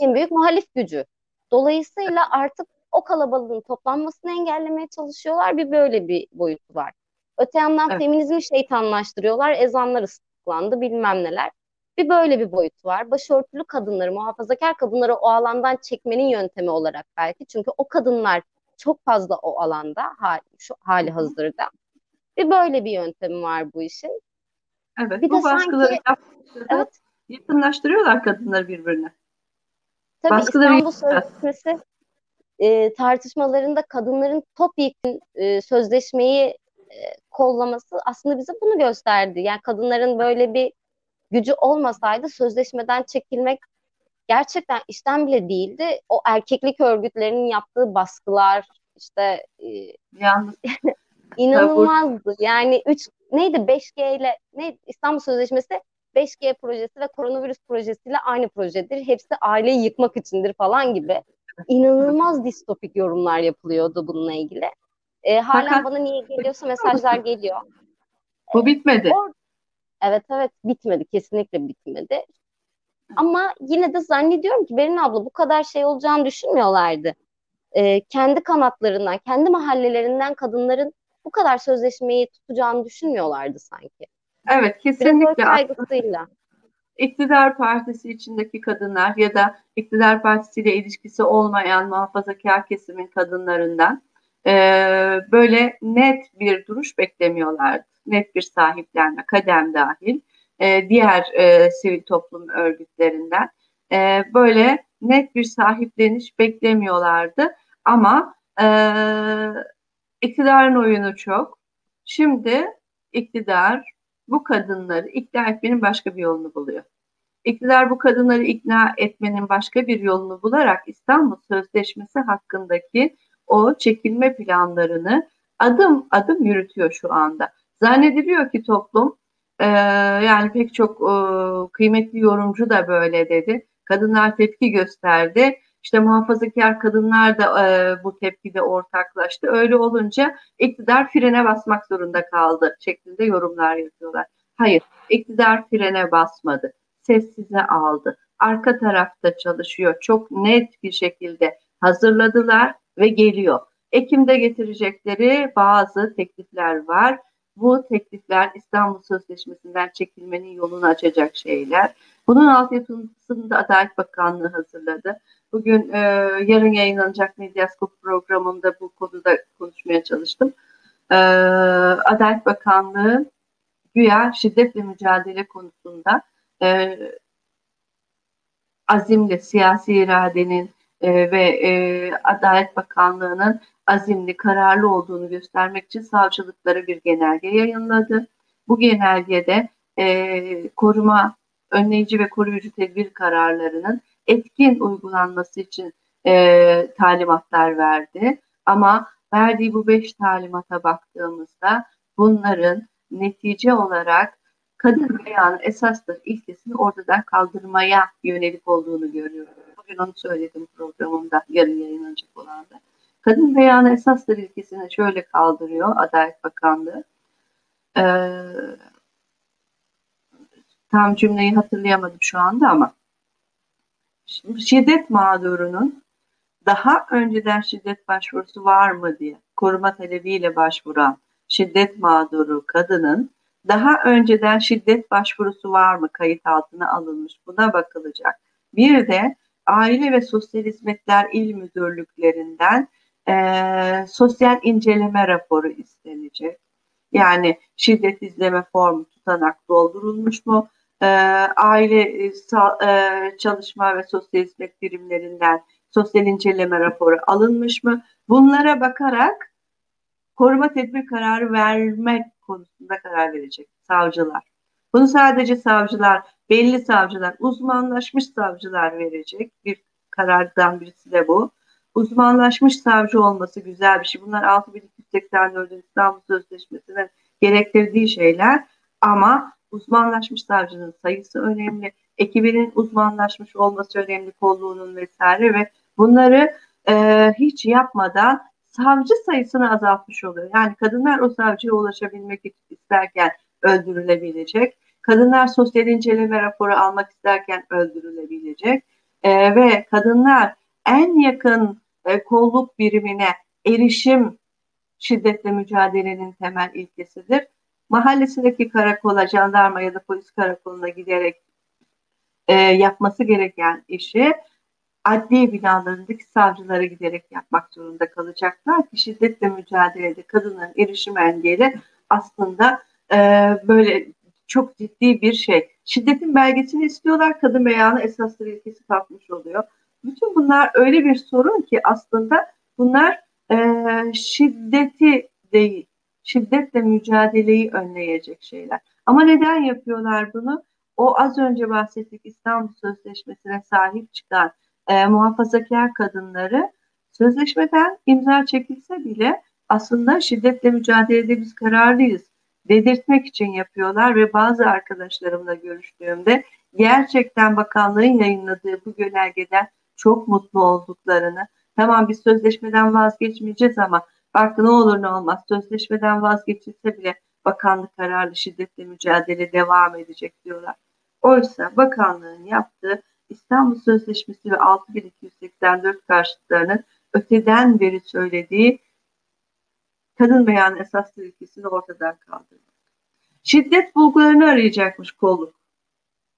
en büyük muhalif gücü. Dolayısıyla artık o kalabalığın toplanmasını engellemeye çalışıyorlar. Bir böyle bir boyutu var. Öte yandan evet. feminizmi şeytanlaştırıyorlar. Ezanlar ıslıklandı bilmem neler. Bir böyle bir boyutu var. Başörtülü kadınları, muhafazakar kadınları o alandan çekmenin yöntemi olarak belki. Çünkü o kadınlar çok fazla o alanda hali, şu hali hazırda. Bir böyle bir yöntemi var bu işin. Evet, bir bu de baskıları sanki, evet, yakınlaştırıyorlar kadınları birbirine. Tabii baskıları İstanbul Sözleşmesi e, tartışmalarında kadınların topyekun e, sözleşmeyi kollaması aslında bize bunu gösterdi. Yani kadınların böyle bir gücü olmasaydı sözleşmeden çekilmek gerçekten işten bile değildi. O erkeklik örgütlerinin yaptığı baskılar işte e, Yalnız. <laughs> inanılmazdı. Yani 3 neydi 5G ile ne İstanbul Sözleşmesi 5G projesi ve koronavirüs projesiyle aynı projedir. Hepsi aileyi yıkmak içindir falan gibi. İnanılmaz distopik yorumlar yapılıyordu bununla ilgili. E, halen bana niye geliyorsa mesajlar geliyor. Bu bitmedi. Or evet evet bitmedi. Kesinlikle bitmedi. Ama yine de zannediyorum ki Berin abla bu kadar şey olacağını düşünmüyorlardı. Ee, kendi kanatlarından, kendi mahallelerinden kadınların bu kadar sözleşmeyi tutacağını düşünmüyorlardı sanki. Evet kesinlikle. Kaygısıyla. İktidar partisi içindeki kadınlar ya da iktidar partisiyle ilişkisi olmayan muhafazakar kesimin kadınlarından e, böyle net bir duruş beklemiyorlardı. Net bir sahiplenme, kadem dahil e, diğer e, sivil toplum örgütlerinden e, böyle net bir sahipleniş beklemiyorlardı. Ama e, iktidarın oyunu çok. Şimdi iktidar bu kadınları ikna etmenin başka bir yolunu buluyor. İktidar bu kadınları ikna etmenin başka bir yolunu bularak İstanbul Sözleşmesi hakkındaki o çekilme planlarını adım adım yürütüyor şu anda. Zannediliyor ki toplum e, yani pek çok e, kıymetli yorumcu da böyle dedi. Kadınlar tepki gösterdi. İşte muhafazakar kadınlar da e, bu tepkide ortaklaştı. Öyle olunca iktidar frene basmak zorunda kaldı şeklinde yorumlar yapıyorlar. Hayır, iktidar frene basmadı. Sessize aldı. Arka tarafta çalışıyor. Çok net bir şekilde hazırladılar ve geliyor. Ekim'de getirecekleri bazı teklifler var. Bu teklifler İstanbul Sözleşmesi'nden çekilmenin yolunu açacak şeyler. Bunun altyapısını da Adalet Bakanlığı hazırladı. Bugün e, yarın yayınlanacak Medyaskop programında bu konuda konuşmaya çalıştım. E, Adalet Bakanlığı güya şiddetle mücadele konusunda e, azimle siyasi iradenin e, ve e, Adalet Bakanlığı'nın azimli, kararlı olduğunu göstermek için savcılıklara bir genelge yayınladı. Bu genelgede e, koruma, önleyici ve koruyucu tedbir kararlarının etkin uygulanması için e, talimatlar verdi. Ama verdiği bu beş talimata baktığımızda bunların netice olarak kadın beyanı esastır ilkesini ortadan kaldırmaya yönelik olduğunu görüyoruz. Bugün onu söyledim programımda, yarın yayınlanacak olan da. Kadın beyanı esastır ilkesini şöyle kaldırıyor Adalet Bakanlığı. Ee, tam cümleyi hatırlayamadım şu anda ama şiddet mağdurunun daha önceden şiddet başvurusu var mı diye koruma talebiyle başvuran şiddet mağduru kadının daha önceden şiddet başvurusu var mı kayıt altına alınmış buna bakılacak. Bir de Aile ve Sosyal Hizmetler İl Müdürlüklerinden e, sosyal inceleme raporu istenecek. Yani şiddet izleme formu tutanak doldurulmuş mu? E, aile e, e, çalışma ve sosyal hizmet birimlerinden sosyal inceleme raporu alınmış mı? Bunlara bakarak koruma tedbir kararı vermek konusunda karar verecek savcılar. Bunu sadece savcılar, belli savcılar, uzmanlaşmış savcılar verecek. Bir karardan birisi de bu. Uzmanlaşmış savcı olması güzel bir şey. Bunlar 6284 İstanbul Sözleşmesi'nin gerektirdiği şeyler ama uzmanlaşmış savcının sayısı önemli. Ekibinin uzmanlaşmış olması önemli, kolluğunun vesaire ve bunları e, hiç yapmadan savcı sayısını azaltmış oluyor. Yani kadınlar o savcıya ulaşabilmek isterken öldürülebilecek. Kadınlar sosyal inceleme raporu almak isterken öldürülebilecek. E, ve kadınlar en yakın e, kolluk birimine erişim şiddetle mücadelenin temel ilkesidir. Mahallesindeki karakola, jandarma ya da polis karakoluna giderek e, yapması gereken işi adli binalarındaki savcılara giderek yapmak zorunda kalacaklar ki şiddetle mücadelede kadının erişim engeli aslında e, böyle çok ciddi bir şey. Şiddetin belgesini istiyorlar, kadın beyanı esasları ilkesi kalkmış oluyor. Bütün bunlar öyle bir sorun ki aslında bunlar e, şiddeti değil, şiddetle mücadeleyi önleyecek şeyler. Ama neden yapıyorlar bunu? O az önce bahsettik İstanbul Sözleşmesi'ne sahip çıkan e, muhafazakar kadınları sözleşmeden imza çekilse bile aslında şiddetle mücadelede biz kararlıyız dedirtmek için yapıyorlar ve bazı arkadaşlarımla görüştüğümde gerçekten bakanlığın yayınladığı bu genelgeden çok mutlu olduklarını, tamam biz sözleşmeden vazgeçmeyeceğiz ama bak ne olur ne olmaz sözleşmeden vazgeçilse bile bakanlık kararlı şiddetle mücadele devam edecek diyorlar. Oysa bakanlığın yaptığı İstanbul Sözleşmesi ve 6284 karşıtlarının öteden beri söylediği kadın beyanı esas ilkesini ortadan kaldırmak. Şiddet bulgularını arayacakmış kolluk.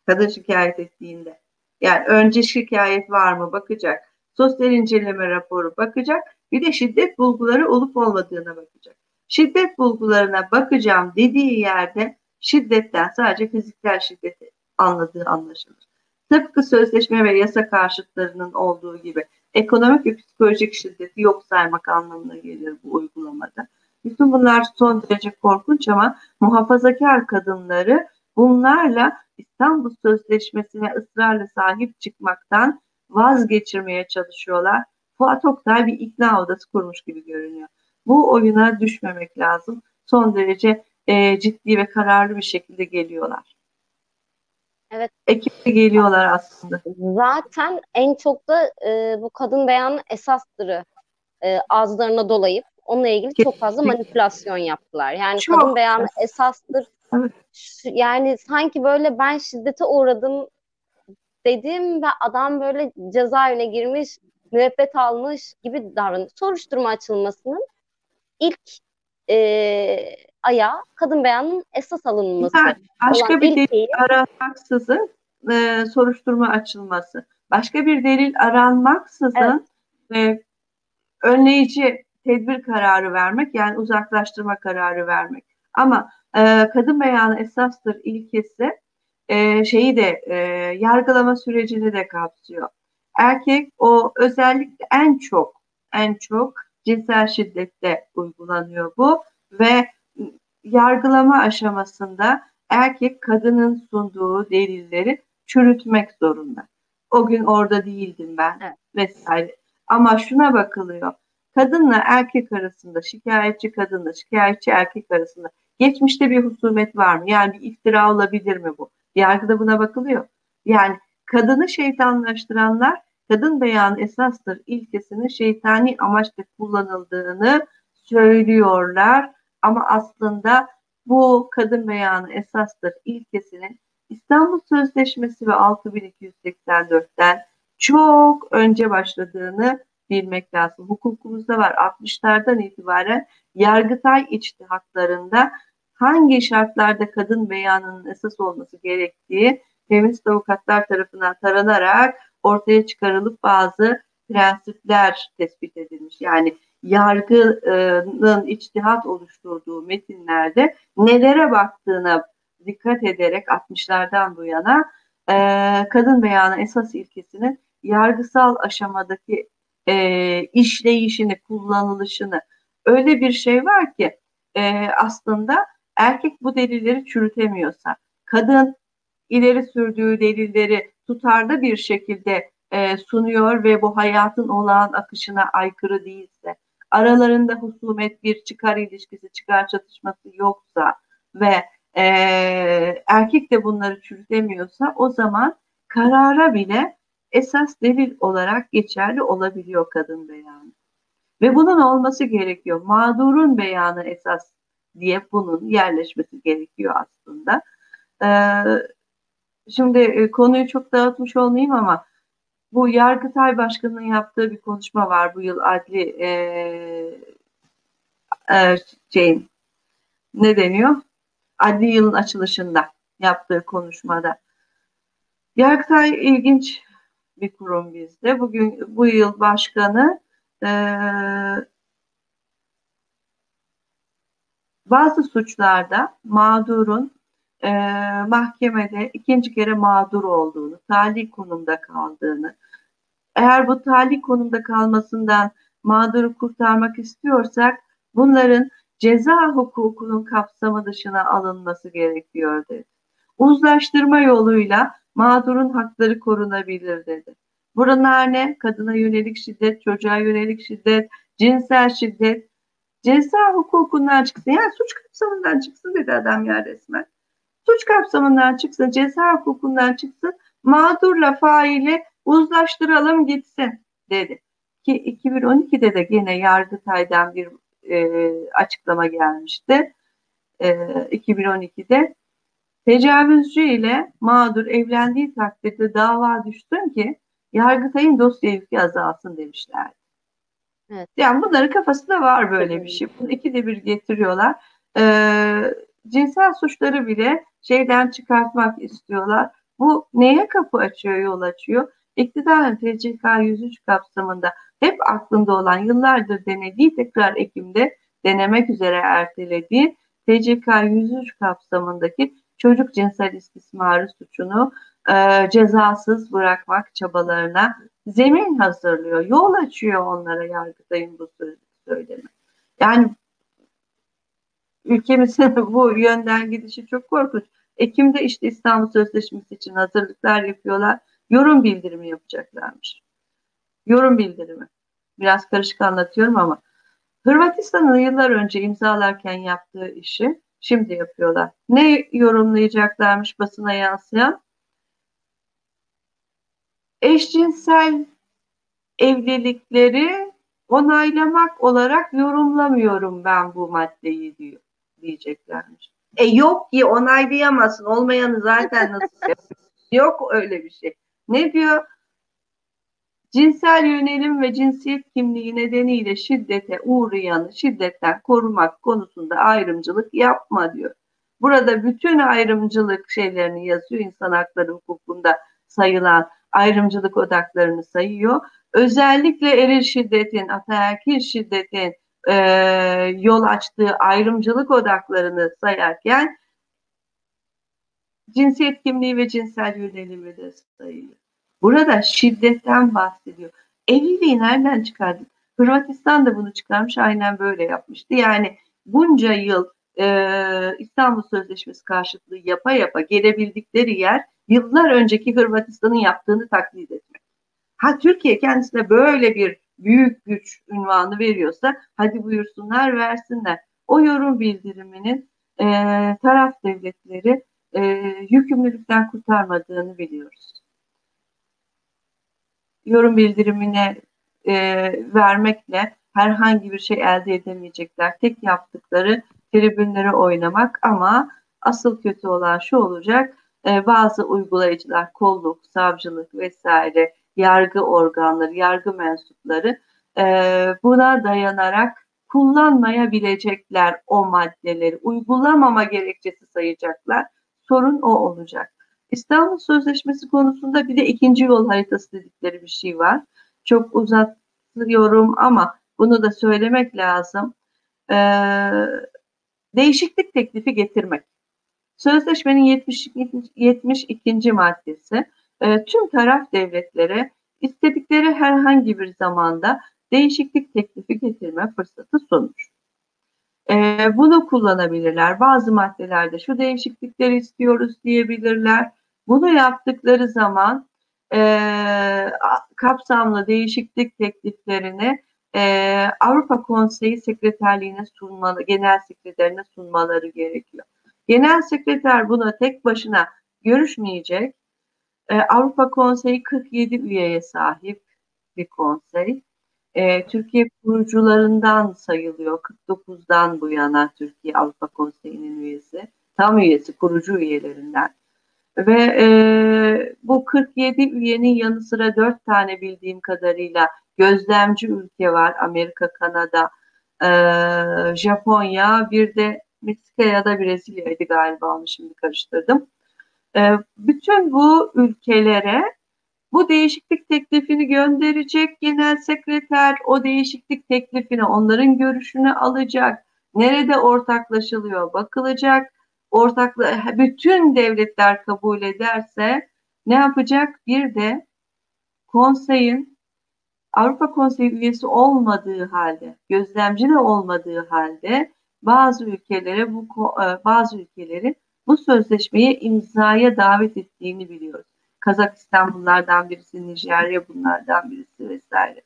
Kadın şikayet ettiğinde. Yani önce şikayet var mı bakacak. Sosyal inceleme raporu bakacak. Bir de şiddet bulguları olup olmadığına bakacak. Şiddet bulgularına bakacağım dediği yerde şiddetten sadece fiziksel şiddeti anladığı anlaşılır. Tıpkı sözleşme ve yasa karşıtlarının olduğu gibi ekonomik ve psikolojik şiddeti yok saymak anlamına gelir bu uygulamada. Bütün bunlar son derece korkunç ama muhafazakar kadınları bunlarla İstanbul Sözleşmesi'ne ısrarla sahip çıkmaktan vazgeçirmeye çalışıyorlar. Fuat Oktay bir ikna odası kurmuş gibi görünüyor. Bu oyuna düşmemek lazım. Son derece e, ciddi ve kararlı bir şekilde geliyorlar. Evet. Ekiple geliyorlar aslında. Zaten en çok da e, bu kadın beyanı esastırı e, ağızlarına dolayıp onunla ilgili Kesinlikle. çok fazla manipülasyon yaptılar. Yani çok. kadın beyanı esastır. Evet. Yani sanki böyle ben şiddete uğradım dedim ve adam böyle cezaevine girmiş, müebbet almış gibi davranıyor. Soruşturma açılmasının ilk e, ayağı kadın beyanının esas alınması. Yani başka bir delil aranmaksızın e, soruşturma açılması. Başka bir delil aranmaksızın evet. e, önleyici tedbir kararı vermek yani uzaklaştırma kararı vermek. Ama e, kadın beyanı esastır ilkesi e, şeyi de e, yargılama sürecini de kapsıyor. Erkek o özellikle en çok en çok cinsel şiddette uygulanıyor bu ve yargılama aşamasında erkek kadının sunduğu delilleri çürütmek zorunda. O gün orada değildim ben evet. vesaire. Ama şuna bakılıyor. Kadınla erkek arasında, şikayetçi kadınla şikayetçi erkek arasında geçmişte bir husumet var mı? Yani bir iftira olabilir mi bu? Yargıda buna bakılıyor. Yani kadını şeytanlaştıranlar kadın beyanı esastır ilkesinin şeytani amaçla kullanıldığını söylüyorlar. Ama aslında bu kadın beyanı esastır ilkesinin İstanbul Sözleşmesi ve 6284'ten çok önce başladığını bilmek lazım. Hukukumuzda var 60'lardan itibaren Yargıtay içtihatlarında hangi şartlarda kadın beyanının esas olması gerektiği feminist avukatlar tarafından taranarak ortaya çıkarılıp bazı prensipler tespit edilmiş. Yani yargının içtihat oluşturduğu metinlerde nelere baktığına dikkat ederek 60'lardan bu yana e, kadın beyanı esas ilkesinin yargısal aşamadaki e, işleyişini, kullanılışını. Öyle bir şey var ki e, aslında erkek bu delilleri çürütemiyorsa, kadın ileri sürdüğü delilleri tutarlı bir şekilde e, sunuyor ve bu hayatın olağan akışına aykırı değilse, aralarında husumet bir çıkar ilişkisi, çıkar çatışması yoksa ve e, erkek de bunları çürütemiyorsa o zaman karara bile esas delil olarak geçerli olabiliyor kadın beyanı. Ve bunun olması gerekiyor. Mağdurun beyanı esas diye bunun yerleşmesi gerekiyor aslında. Ee, şimdi e, konuyu çok dağıtmış olmayayım ama bu Yargıtay Başkanı'nın yaptığı bir konuşma var bu yıl adli e, e, şeyin ne deniyor? Adli yılın açılışında yaptığı konuşmada. Yargıtay ilginç bir kurum bizde. Bugün bu yıl başkanı e, bazı suçlarda mağdurun e, mahkemede ikinci kere mağdur olduğunu, talih konumda kaldığını, eğer bu talih konumda kalmasından mağduru kurtarmak istiyorsak bunların ceza hukukunun kapsamı dışına alınması gerekiyor dedi. Uzlaştırma yoluyla mağdurun hakları korunabilir dedi. Bunlar ne? Kadına yönelik şiddet, çocuğa yönelik şiddet, cinsel şiddet. Ceza hukukundan çıksın. Yani suç kapsamından çıksın dedi adam ya resmen. Suç kapsamından çıksın, ceza hukukundan çıksın. Mağdurla faili uzlaştıralım gitsin dedi. Ki 2012'de de gene Yargıtay'dan bir e, açıklama gelmişti. e, 2012'de tecavüzcü ile mağdur evlendiği takdirde dava düştün ki Yargıtay'ın dosya yükü azalsın demişlerdi. Evet. Yani bunların kafasında var böyle bir şey. Bunu ikide bir getiriyorlar. Ee, cinsel suçları bile şeyden çıkartmak istiyorlar. Bu neye kapı açıyor, yol açıyor? İktidarın TCK 103 kapsamında hep aklında olan yıllardır denediği tekrar Ekim'de denemek üzere ertelediği TCK 103 kapsamındaki çocuk cinsel istismarı suçunu e, cezasız bırakmak çabalarına zemin hazırlıyor, yol açıyor onlara Yargıtay'ın bu söylemi. Yani ülkemizin <laughs> bu yönden gidişi çok korkunç. Ekim'de işte İstanbul Sözleşmesi için hazırlıklar yapıyorlar. Yorum bildirimi yapacaklarmış. Yorum bildirimi. Biraz karışık anlatıyorum ama Hırvatistan'ın yıllar önce imzalarken yaptığı işi şimdi yapıyorlar. Ne yorumlayacaklarmış basına yansıyan? Eşcinsel evlilikleri onaylamak olarak yorumlamıyorum ben bu maddeyi diyor diyeceklermiş. E yok ki onaylayamazsın. Olmayanı zaten nasıl <laughs> Yok öyle bir şey. Ne diyor? Cinsel yönelim ve cinsiyet kimliği nedeniyle şiddete uğrayanı şiddetten korumak konusunda ayrımcılık yapma diyor. Burada bütün ayrımcılık şeylerini yazıyor. İnsan hakları hukukunda sayılan ayrımcılık odaklarını sayıyor. Özellikle eril şiddetin, ataerkil şiddetin e, yol açtığı ayrımcılık odaklarını sayarken cinsiyet kimliği ve cinsel yönelimi de sayıyor. Burada şiddetten bahsediyor. Evliliği nereden çıkardık? Hırvatistan da bunu çıkarmış aynen böyle yapmıştı. Yani bunca yıl e, İstanbul Sözleşmesi karşıtlığı yapa yapa gelebildikleri yer yıllar önceki Hırvatistan'ın yaptığını taklit etmek. Ha Türkiye kendisine böyle bir büyük güç ünvanı veriyorsa hadi buyursunlar versinler. O yorum bildiriminin e, taraf devletleri e, yükümlülükten kurtarmadığını biliyoruz. Yorum bildirimine e, vermekle herhangi bir şey elde edemeyecekler. Tek yaptıkları tribünlere oynamak ama asıl kötü olan şu olacak. E, bazı uygulayıcılar, kolluk, savcılık vesaire, yargı organları, yargı mensupları e, buna dayanarak kullanmayabilecekler o maddeleri, uygulamama gerekçesi sayacaklar. Sorun o olacak. İstanbul Sözleşmesi konusunda bir de ikinci yol haritası dedikleri bir şey var. Çok uzatıyorum ama bunu da söylemek lazım. Ee, değişiklik teklifi getirmek. Sözleşmenin 70, 72. maddesi e, tüm taraf devletlere istedikleri herhangi bir zamanda değişiklik teklifi getirme fırsatı sunur. E, bunu kullanabilirler. Bazı maddelerde şu değişiklikleri istiyoruz diyebilirler. Bunu yaptıkları zaman e, kapsamlı değişiklik tekliflerini e, Avrupa Konseyi Sekreterliğine sunmalı, genel sekreterine sunmaları gerekiyor. Genel sekreter buna tek başına görüşmeyecek. E, Avrupa Konseyi 47 üyeye sahip bir konsey. E, Türkiye kurucularından sayılıyor. 49'dan bu yana Türkiye Avrupa Konseyi'nin üyesi. Tam üyesi, kurucu üyelerinden. Ve e, bu 47 üyenin yanı sıra 4 tane bildiğim kadarıyla gözlemci ülke var. Amerika, Kanada, e, Japonya, bir de Meksika ya da Brezilya'ydı galiba onu şimdi karıştırdım. E, bütün bu ülkelere bu değişiklik teklifini gönderecek genel sekreter o değişiklik teklifini onların görüşünü alacak. Nerede ortaklaşılıyor bakılacak. Ortaklı bütün devletler kabul ederse ne yapacak? Bir de konseyin Avrupa Konseyi üyesi olmadığı halde, gözlemci de olmadığı halde bazı ülkelere bu e, bazı ülkeleri bu sözleşmeyi imzaya davet ettiğini biliyoruz. Kazakistan bunlardan birisi, Nijerya bunlardan birisi vesaire.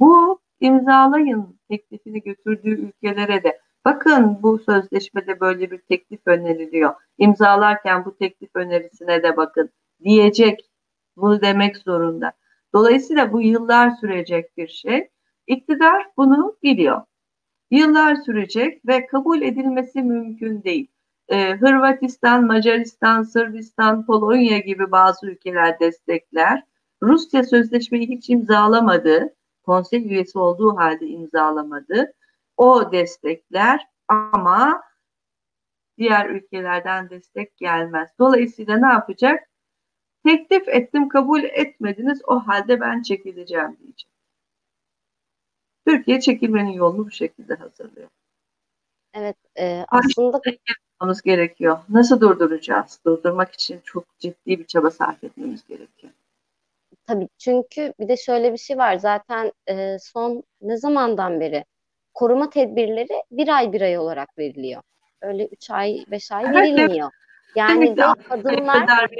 Bu imzalayın teklifini götürdüğü ülkelere de bakın bu sözleşmede böyle bir teklif öneriliyor. İmzalarken bu teklif önerisine de bakın diyecek. Bunu demek zorunda. Dolayısıyla bu yıllar sürecek bir şey. İktidar bunu biliyor. Yıllar sürecek ve kabul edilmesi mümkün değil. Ee, Hırvatistan, Macaristan, Sırbistan, Polonya gibi bazı ülkeler destekler. Rusya sözleşmeyi hiç imzalamadı. Konsey üyesi olduğu halde imzalamadı. O destekler ama diğer ülkelerden destek gelmez. Dolayısıyla ne yapacak? Teklif ettim kabul etmediniz o halde ben çekileceğim diyecek. Türkiye çekilmenin yolunu bu şekilde hazırlıyor. Evet e, aslında yapmamız gerekiyor. Nasıl durduracağız? Durdurmak için çok ciddi bir çaba sarf etmemiz gerekiyor. Tabii çünkü bir de şöyle bir şey var zaten e, son ne zamandan beri koruma tedbirleri bir ay bir ay olarak veriliyor. Öyle üç ay beş ay Evet, verilmiyor. Yani Demek ki ve kadınlar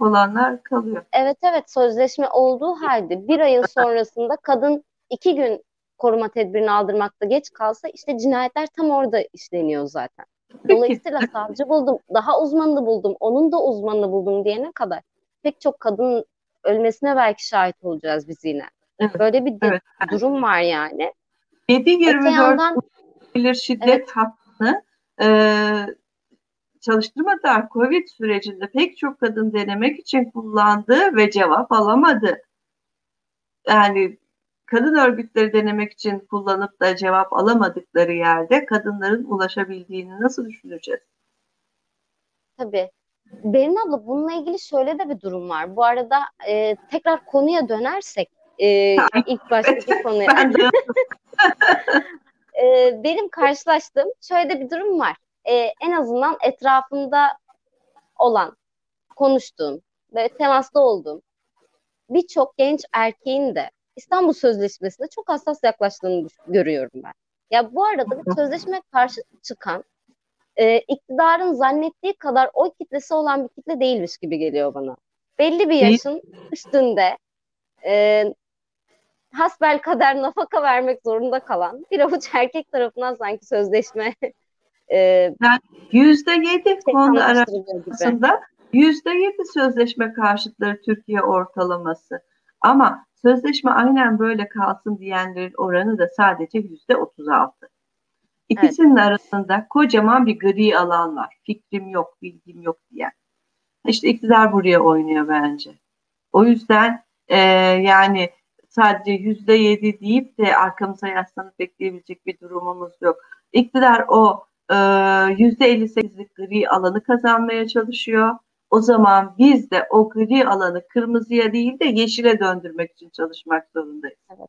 olanlar kalıyor. evet evet sözleşme olduğu halde bir ayın sonrasında kadın iki gün koruma tedbirini aldırmakta geç kalsa işte cinayetler tam orada işleniyor zaten. Dolayısıyla savcı buldum, daha uzmanını buldum, onun da uzmanını buldum diyene kadar pek çok kadın ölmesine belki şahit olacağız biz yine. Evet, Böyle bir evet. durum var yani. 7-24 yandan- bilir şiddet Evet. hakkını e, çalıştırmadılar. Covid sürecinde pek çok kadın denemek için kullandı ve cevap alamadı. Yani kadın örgütleri denemek için kullanıp da cevap alamadıkları yerde kadınların ulaşabildiğini nasıl düşüneceğiz? Tabii. Berin abla bununla ilgili şöyle de bir durum var. Bu arada e, tekrar konuya dönersek e, ilk baştaki <laughs> konuya. <laughs> <laughs> E, benim karşılaştığım şöyle de bir durum var. E, en azından etrafımda olan, konuştuğum ve temasta olduğum birçok genç erkeğin de İstanbul Sözleşmesi'ne çok hassas yaklaştığını görüyorum ben. Ya bu arada bir sözleşme karşı çıkan e, iktidarın zannettiği kadar oy kitlesi olan bir kitle değilmiş gibi geliyor bana. Belli bir yaşın üstünde e, hasbel kader nafaka vermek zorunda kalan bir avuç erkek tarafından sanki sözleşme <laughs> e, yüzde yedi gibi. arasında yüzde yedi sözleşme karşıtları Türkiye ortalaması. Ama sözleşme aynen böyle kalsın diyenlerin oranı da sadece yüzde otuz altı. İkisinin arasında kocaman bir gri alan var. Fikrim yok, bilgim yok diyen. İşte iktidar buraya oynuyor bence. O yüzden e, yani sadece yüzde yedi deyip de arkamıza yaslanıp bekleyebilecek bir durumumuz yok. İktidar o e, yüzde elli sekizlik gri alanı kazanmaya çalışıyor. O zaman biz de o gri alanı kırmızıya değil de yeşile döndürmek için çalışmak zorundayız. Evet.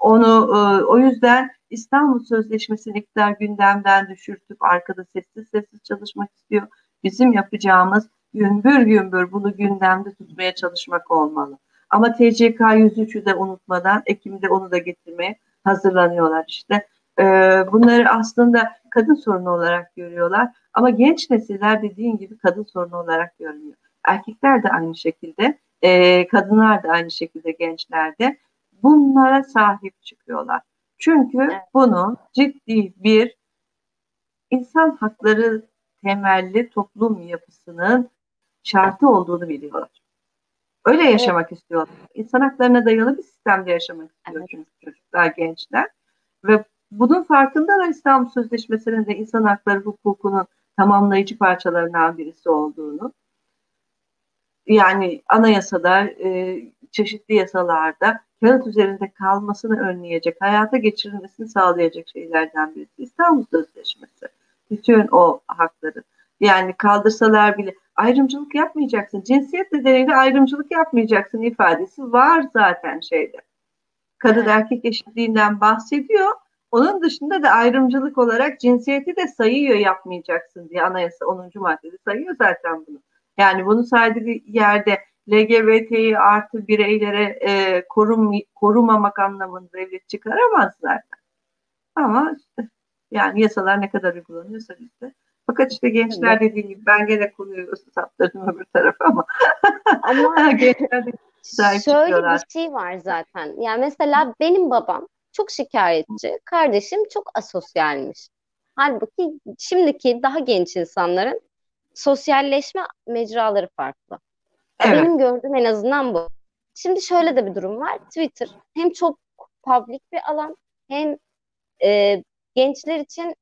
Onu e, o yüzden İstanbul Sözleşmesi'ni iktidar gündemden düşürtüp arkada sessiz sessiz çalışmak istiyor. Bizim yapacağımız gümbür gümbür bunu gündemde tutmaya çalışmak olmalı. Ama TCK 103'ü de unutmadan Ekim'de onu da getirmeye hazırlanıyorlar işte. Ee, bunları aslında kadın sorunu olarak görüyorlar. Ama genç nesiller dediğin gibi kadın sorunu olarak görmüyor. Erkekler de aynı şekilde, e, kadınlar da aynı şekilde gençlerde bunlara sahip çıkıyorlar. Çünkü Evet. bunun ciddi bir insan hakları temelli toplum yapısının şartı olduğunu biliyorlar. Öyle yaşamak istiyorlar. İnsan haklarına dayalı bir sistemde yaşamak istiyor Evet. çünkü çocuklar, gençler. Ve bunun farkındalar İstanbul Sözleşmesi'nin de insan hakları hukukunun tamamlayıcı parçalarından birisi olduğunu. Yani anayasada, e, çeşitli yasalarda kağıt üzerinde kalmasını önleyecek, hayata geçirilmesini sağlayacak şeylerden birisi İstanbul Sözleşmesi. Bütün o hakları. Yani kaldırsalar bile ayrımcılık yapmayacaksın. Cinsiyet nedeniyle ayrımcılık yapmayacaksın ifadesi var zaten şeyde. Kadın erkek eşitliğinden bahsediyor. Onun dışında da ayrımcılık olarak cinsiyeti de sayıyor yapmayacaksın diye anayasa 10. maddede sayıyor zaten bunu. Yani bunu saydığı yerde LGBT'yi artı bireylere e, korum, korumamak anlamında devlet çıkaramaz zaten. Ama yani yasalar ne kadar uygulanıyorsa bizde. Fakat işte gençler dediğim gibi ben gene konuyu saptırdım öbür tarafa ama Ama <laughs> gençler de şöyle bir şey var zaten. Yani mesela benim babam çok şikayetçi, kardeşim çok asosyalmiş. Halbuki şimdiki daha genç insanların sosyalleşme mecraları farklı. Evet. Benim gördüğüm en azından bu. Şimdi şöyle de bir durum var. Twitter hem çok public bir alan hem e, gençler için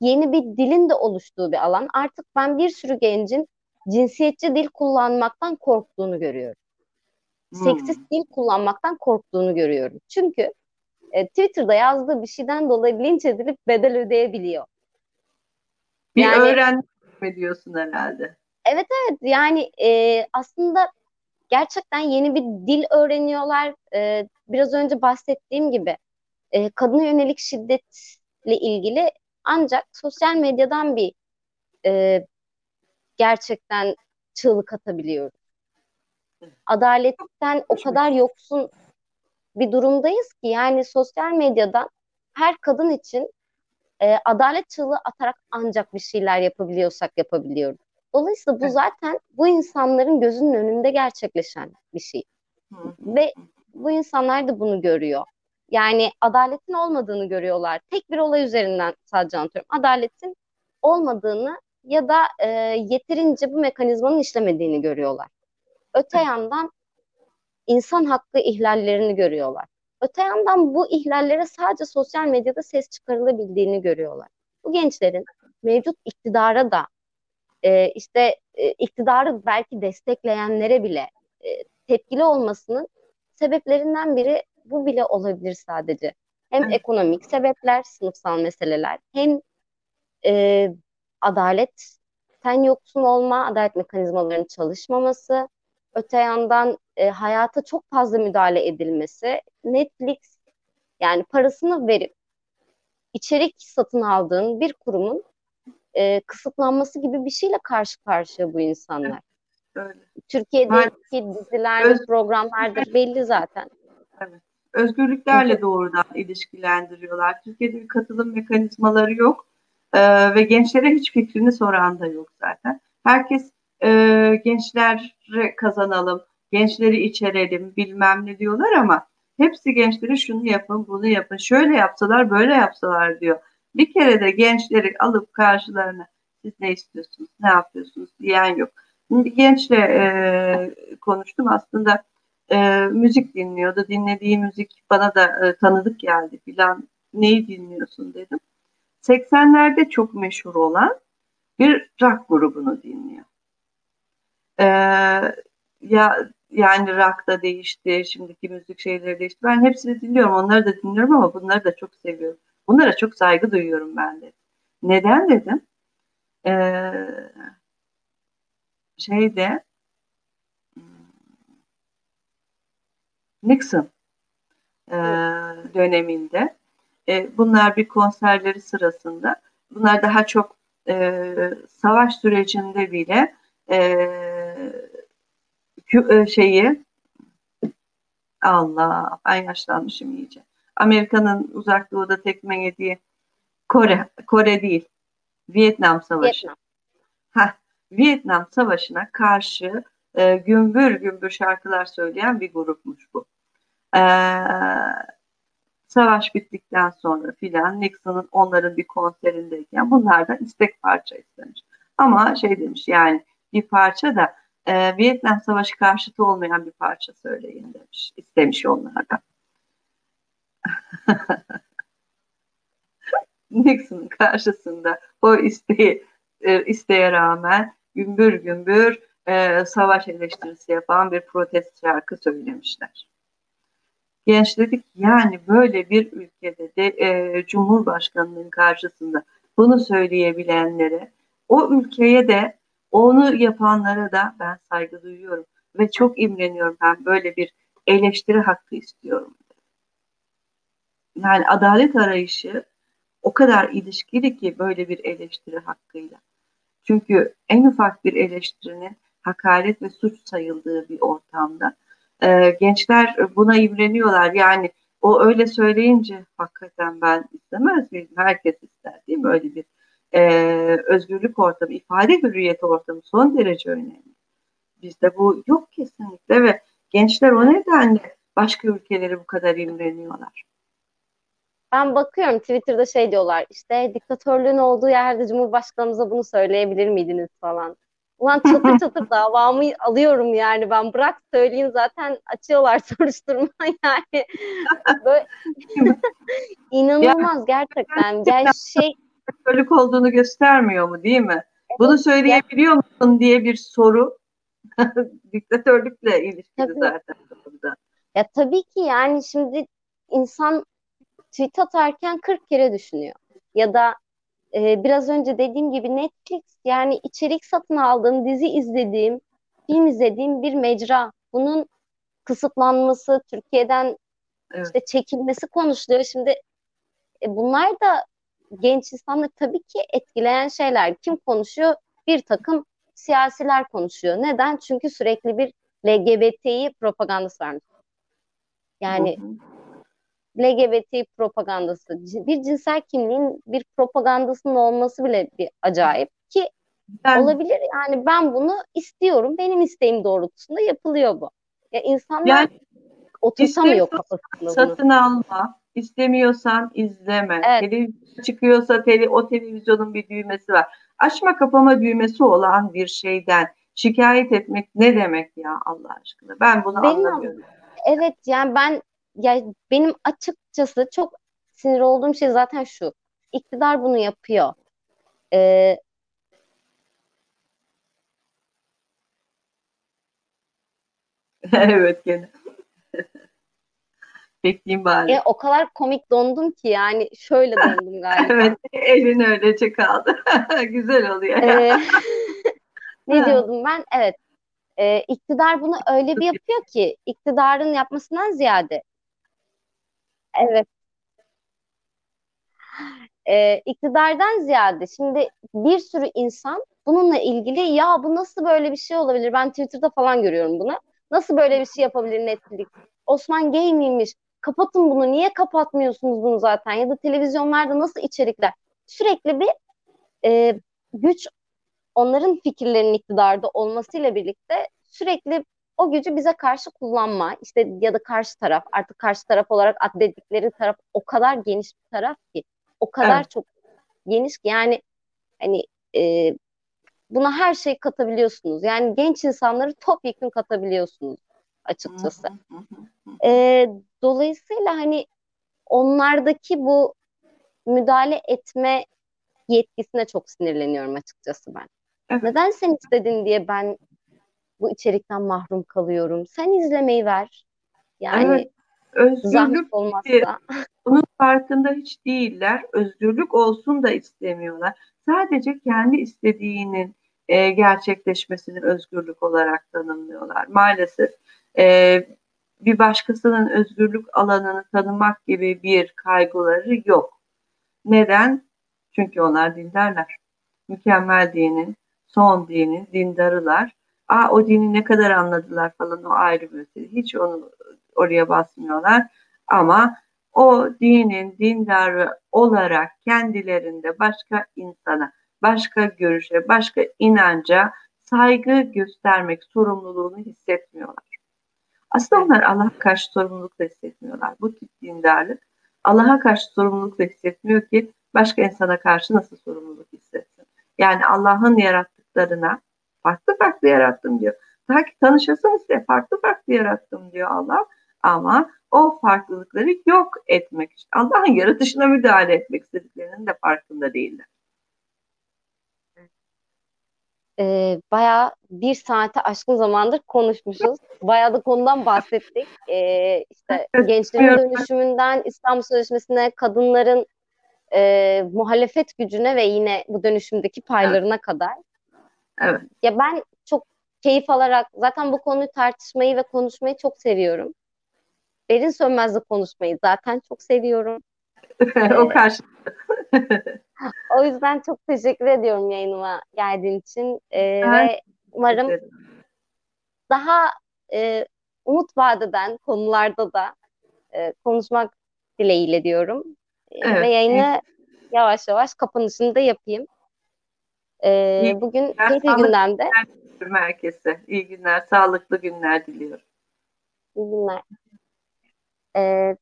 yeni bir dilin de oluştuğu bir alan. Artık ben bir sürü gencin cinsiyetçi dil kullanmaktan korktuğunu görüyorum. Hmm. Seksist dil kullanmaktan korktuğunu görüyorum. Çünkü e, Twitter'da yazdığı bir şeyden dolayı linç edilip bedel ödeyebiliyor. Bir yani, öğrenme diyorsun herhalde. Evet evet yani e, aslında gerçekten yeni bir dil öğreniyorlar. E, biraz önce bahsettiğim gibi e, kadına yönelik şiddetle ilgili ancak sosyal medyadan bir e, gerçekten çığlık atabiliyoruz. Adaletten o kadar yoksun bir durumdayız ki yani sosyal medyadan her kadın için e, adalet çığlığı atarak ancak bir şeyler yapabiliyorsak yapabiliyoruz. Dolayısıyla bu zaten bu insanların gözünün önünde gerçekleşen bir şey. Ve bu insanlar da bunu görüyor. Yani adaletin olmadığını görüyorlar. Tek bir olay üzerinden sadece anlatıyorum. Adaletin olmadığını ya da e, yeterince bu mekanizmanın işlemediğini görüyorlar. Öte yandan insan hakkı ihlallerini görüyorlar. Öte yandan bu ihlallere sadece sosyal medyada ses çıkarılabildiğini görüyorlar. Bu gençlerin mevcut iktidara da e, işte e, iktidarı belki destekleyenlere bile e, tepkili olmasının sebeplerinden biri bu bile olabilir sadece. Hem evet. ekonomik sebepler, sınıfsal meseleler, hem e, adalet, sen yoksun olma, adalet mekanizmalarının çalışmaması, öte yandan e, hayata çok fazla müdahale edilmesi, Netflix yani parasını verip içerik satın aldığın bir kurumun e, kısıtlanması gibi bir şeyle karşı karşıya bu insanlar. Öyle. Türkiye'deki diziler, Öz... programlardır belli zaten. Evet. Özgürlüklerle doğrudan ilişkilendiriyorlar. Türkiye'de bir katılım mekanizmaları yok ee, ve gençlere hiç fikrini soran da yok zaten. Herkes e, gençlere kazanalım, gençleri içerelim bilmem ne diyorlar ama hepsi gençlere şunu yapın, bunu yapın, şöyle yapsalar, böyle yapsalar diyor. Bir kere de gençleri alıp karşılarına siz ne istiyorsunuz, ne yapıyorsunuz diyen yok. Şimdi gençle e, konuştum aslında e, müzik dinliyordu. Dinlediği müzik bana da e, tanıdık geldi filan. Neyi dinliyorsun dedim. 80'lerde çok meşhur olan bir rock grubunu dinliyor. Ee, ya yani rock da değişti, şimdiki müzik şeyleri değişti. Ben hepsini dinliyorum, onları da dinliyorum ama bunları da çok seviyorum. Bunlara çok saygı duyuyorum ben de. Neden dedim? Ee, şeyde Nixon e, döneminde e, bunlar bir konserleri sırasında bunlar daha çok e, savaş sürecinde bile e, şeyi Allah ben yaşlanmışım iyice. Amerika'nın uzak doğuda tekme yediği Kore, Kore değil, Vietnam Savaşı. Vietnam. Heh, Vietnam Savaşı'na karşı e, gümbür gümbür şarkılar söyleyen bir grupmuş bu. E, savaş bittikten sonra filan Nixon'ın onların bir konserindeyken bunlardan istek parça istemiş. Ama şey demiş yani bir parça da e, Vietnam Savaşı karşıtı olmayan bir parça söyleyin demiş. istemiş onlardan. <laughs> Nixon'ın karşısında o isteği e, isteğe rağmen gümbür gümbür e, savaş eleştirisi yapan bir protest şarkı söylemişler. Genç dedik yani böyle bir ülkede de e, Cumhurbaşkanının karşısında bunu söyleyebilenlere o ülkeye de onu yapanlara da ben saygı duyuyorum ve çok imreniyorum ben böyle bir eleştiri hakkı istiyorum. Yani adalet arayışı o kadar ilişkili ki böyle bir eleştiri hakkıyla. Çünkü en ufak bir eleştirinin hakaret ve suç sayıldığı bir ortamda e, gençler buna imreniyorlar. Yani o öyle söyleyince hakikaten ben istemez miyim? Herkes ister değil mi? Öyle bir e, özgürlük ortamı, ifade hürriyeti ortamı son derece önemli. Bizde bu yok kesinlikle ve gençler o nedenle başka ülkeleri bu kadar imreniyorlar. Ben bakıyorum Twitter'da şey diyorlar işte diktatörlüğün olduğu yerde Cumhurbaşkanımıza bunu söyleyebilir miydiniz falan. Ulan çatır çatır <laughs> davamı alıyorum yani ben bırak söyleyeyim zaten açıyorlar <laughs> soruşturma yani. Böyle <laughs> inanılmaz gerçekten. Yani şey Katolik olduğunu göstermiyor mu değil mi? Bunu söyleyebiliyor musun diye bir soru <laughs> diktatörlükle ilişkili Tabii. zaten burada. Ya tabii ki yani şimdi insan tweet atarken 40 kere düşünüyor. Ya da e, biraz önce dediğim gibi Netflix yani içerik satın aldığım, dizi izlediğim, film izlediğim bir mecra. Bunun kısıtlanması, Türkiye'den Evet. işte çekilmesi konuşuluyor. Şimdi e, bunlar da genç insanları tabii ki etkileyen şeyler. Kim konuşuyor? Bir takım siyasiler konuşuyor. Neden? Çünkü sürekli bir LGBTİ propagandası varmış. Yani. LGBT propagandası, bir cinsel kimliğin bir propagandasının olması bile bir acayip ki Ben- olabilir. Yani ben bunu istiyorum, benim isteğim doğrultusunda yapılıyor bu. Ya insanlar Yani oturtamıyor kafasında bunu. satın alma, istemiyorsan izleme. Evet. Televizyon çıkıyorsa tele, o televizyonun bir düğmesi var. Açma kapama düğmesi olan bir şeyden şikayet etmek ne demek ya Allah aşkına? Ben bunu Benim- anlamıyorum. Evet yani ben ya benim açıkçası çok sinir olduğum şey zaten şu. İktidar bunu yapıyor. Ee, <laughs> evet gene. Bekleyeyim bari. e, o kadar komik dondum ki yani şöyle dondum <laughs> galiba. Evet, elin öylece kaldı. <laughs> Güzel oluyor. Ee, <laughs> ne diyordum ben? Evet. Ee, iktidar bunu öyle bir yapıyor ki iktidarın yapmasından ziyade evet Ee, iktidardan ziyade şimdi bir sürü insan bununla ilgili ya bu nasıl böyle bir şey olabilir? Ben Twitter'da falan görüyorum bunu. Nasıl böyle bir şey yapabilir Netflix? Osman gay miymiş? Kapatın bunu. Niye kapatmıyorsunuz bunu zaten? Ya da televizyonlarda nasıl içerikler? Sürekli bir e, güç onların fikirlerinin iktidarda olmasıyla birlikte sürekli o gücü bize karşı kullanma işte ya da karşı taraf artık karşı taraf olarak addettikleri taraf o kadar geniş bir taraf ki o kadar Evet. çok geniş ki yani hani e, buna her şey katabiliyorsunuz yani genç insanları topyekun katabiliyorsunuz açıkçası. Hı hı hı hı. E, dolayısıyla hani onlardaki bu müdahale etme yetkisine çok sinirleniyorum açıkçası ben. Evet. Neden sen istedin diye ben bu içerikten mahrum kalıyorum. Sen izlemeyi ver. Yani Evet. Özgürlük olmazsa. bunun farkında hiç değiller. Özgürlük olsun da istemiyorlar. Sadece kendi istediğinin e, gerçekleşmesini özgürlük olarak tanımlıyorlar. Maalesef e, bir başkasının özgürlük alanını tanımak gibi bir kaygıları yok. Neden? Çünkü onlar dindarlar. Mükemmel dinin, son dinin, dindarılar. Aa, o dini ne kadar anladılar falan o ayrı bir mesele. Hiç onu oraya basmıyorlar. Ama o dinin dindarı olarak kendilerinde başka insana, başka görüşe, başka inanca saygı göstermek sorumluluğunu hissetmiyorlar. Aslında onlar Allah'a karşı sorumluluk da hissetmiyorlar. Bu tip dindarlık Allah'a karşı sorumluluk da hissetmiyor ki başka insana karşı nasıl sorumluluk hissetsin. Yani Allah'ın yarattıklarına farklı farklı yarattım diyor. Ta ki tanışasınız diye farklı farklı yarattım diyor Allah. Ama o farklılıkları yok etmek için Allah'ın yaratışına müdahale etmek istediklerinin de farkında değiller. Ee, bayağı bir saate aşkın zamandır konuşmuşuz. Bayağı da konudan bahsettik. Ee, işte <laughs> Evet, gençlerin evet. dönüşümünden İstanbul Sözleşmesi'ne, kadınların e, muhalefet gücüne ve yine bu dönüşümdeki paylarına kadar. Evet. Ya ben çok keyif alarak zaten bu konuyu tartışmayı ve konuşmayı çok seviyorum. Berin Sönmez'le konuşmayı zaten çok seviyorum. <laughs> o karşı <laughs> O yüzden çok teşekkür ediyorum yayınıma geldiğin için. Ee, Ben ve umarım daha e, umut vaat eden konularda da e, konuşmak dileğiyle diyorum. E, Evet, ve yayını yavaş yavaş kapanışını da yapayım. E, İyi bugün sağlıklı gündemde. herkese. İyi günler, sağlıklı günler diliyorum. İyi günler. E,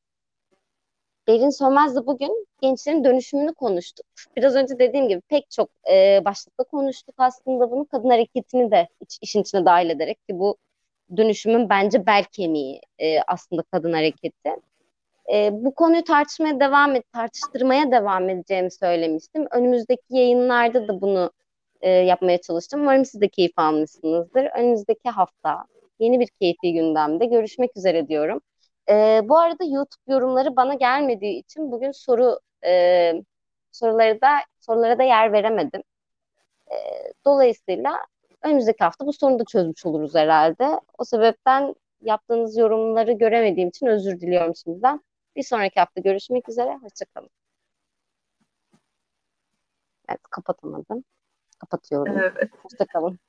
Berin Sönmez'le bugün gençlerin dönüşümünü konuştuk. Biraz önce dediğim gibi pek çok e, başlıkta konuştuk aslında bunu. Kadın hareketini de iç, işin içine dahil ederek ki bu dönüşümün bence bel kemiği e, aslında kadın hareketi. E, bu konuyu tartışmaya devam et, tartıştırmaya devam edeceğimi söylemiştim. Önümüzdeki yayınlarda da bunu e, yapmaya çalıştım. Umarım siz de keyif almışsınızdır. Önümüzdeki hafta yeni bir keyifli gündemde görüşmek üzere diyorum. E, bu arada YouTube yorumları bana gelmediği için bugün soru e, soruları da sorulara da yer veremedim. E, dolayısıyla önümüzdeki hafta bu sorunu da çözmüş oluruz herhalde. O sebepten yaptığınız yorumları göremediğim için özür diliyorum şimdiden. Bir sonraki hafta görüşmek üzere. Hoşçakalın. Evet kapatamadım. Kapatıyorum. Evet. Hoşçakalın.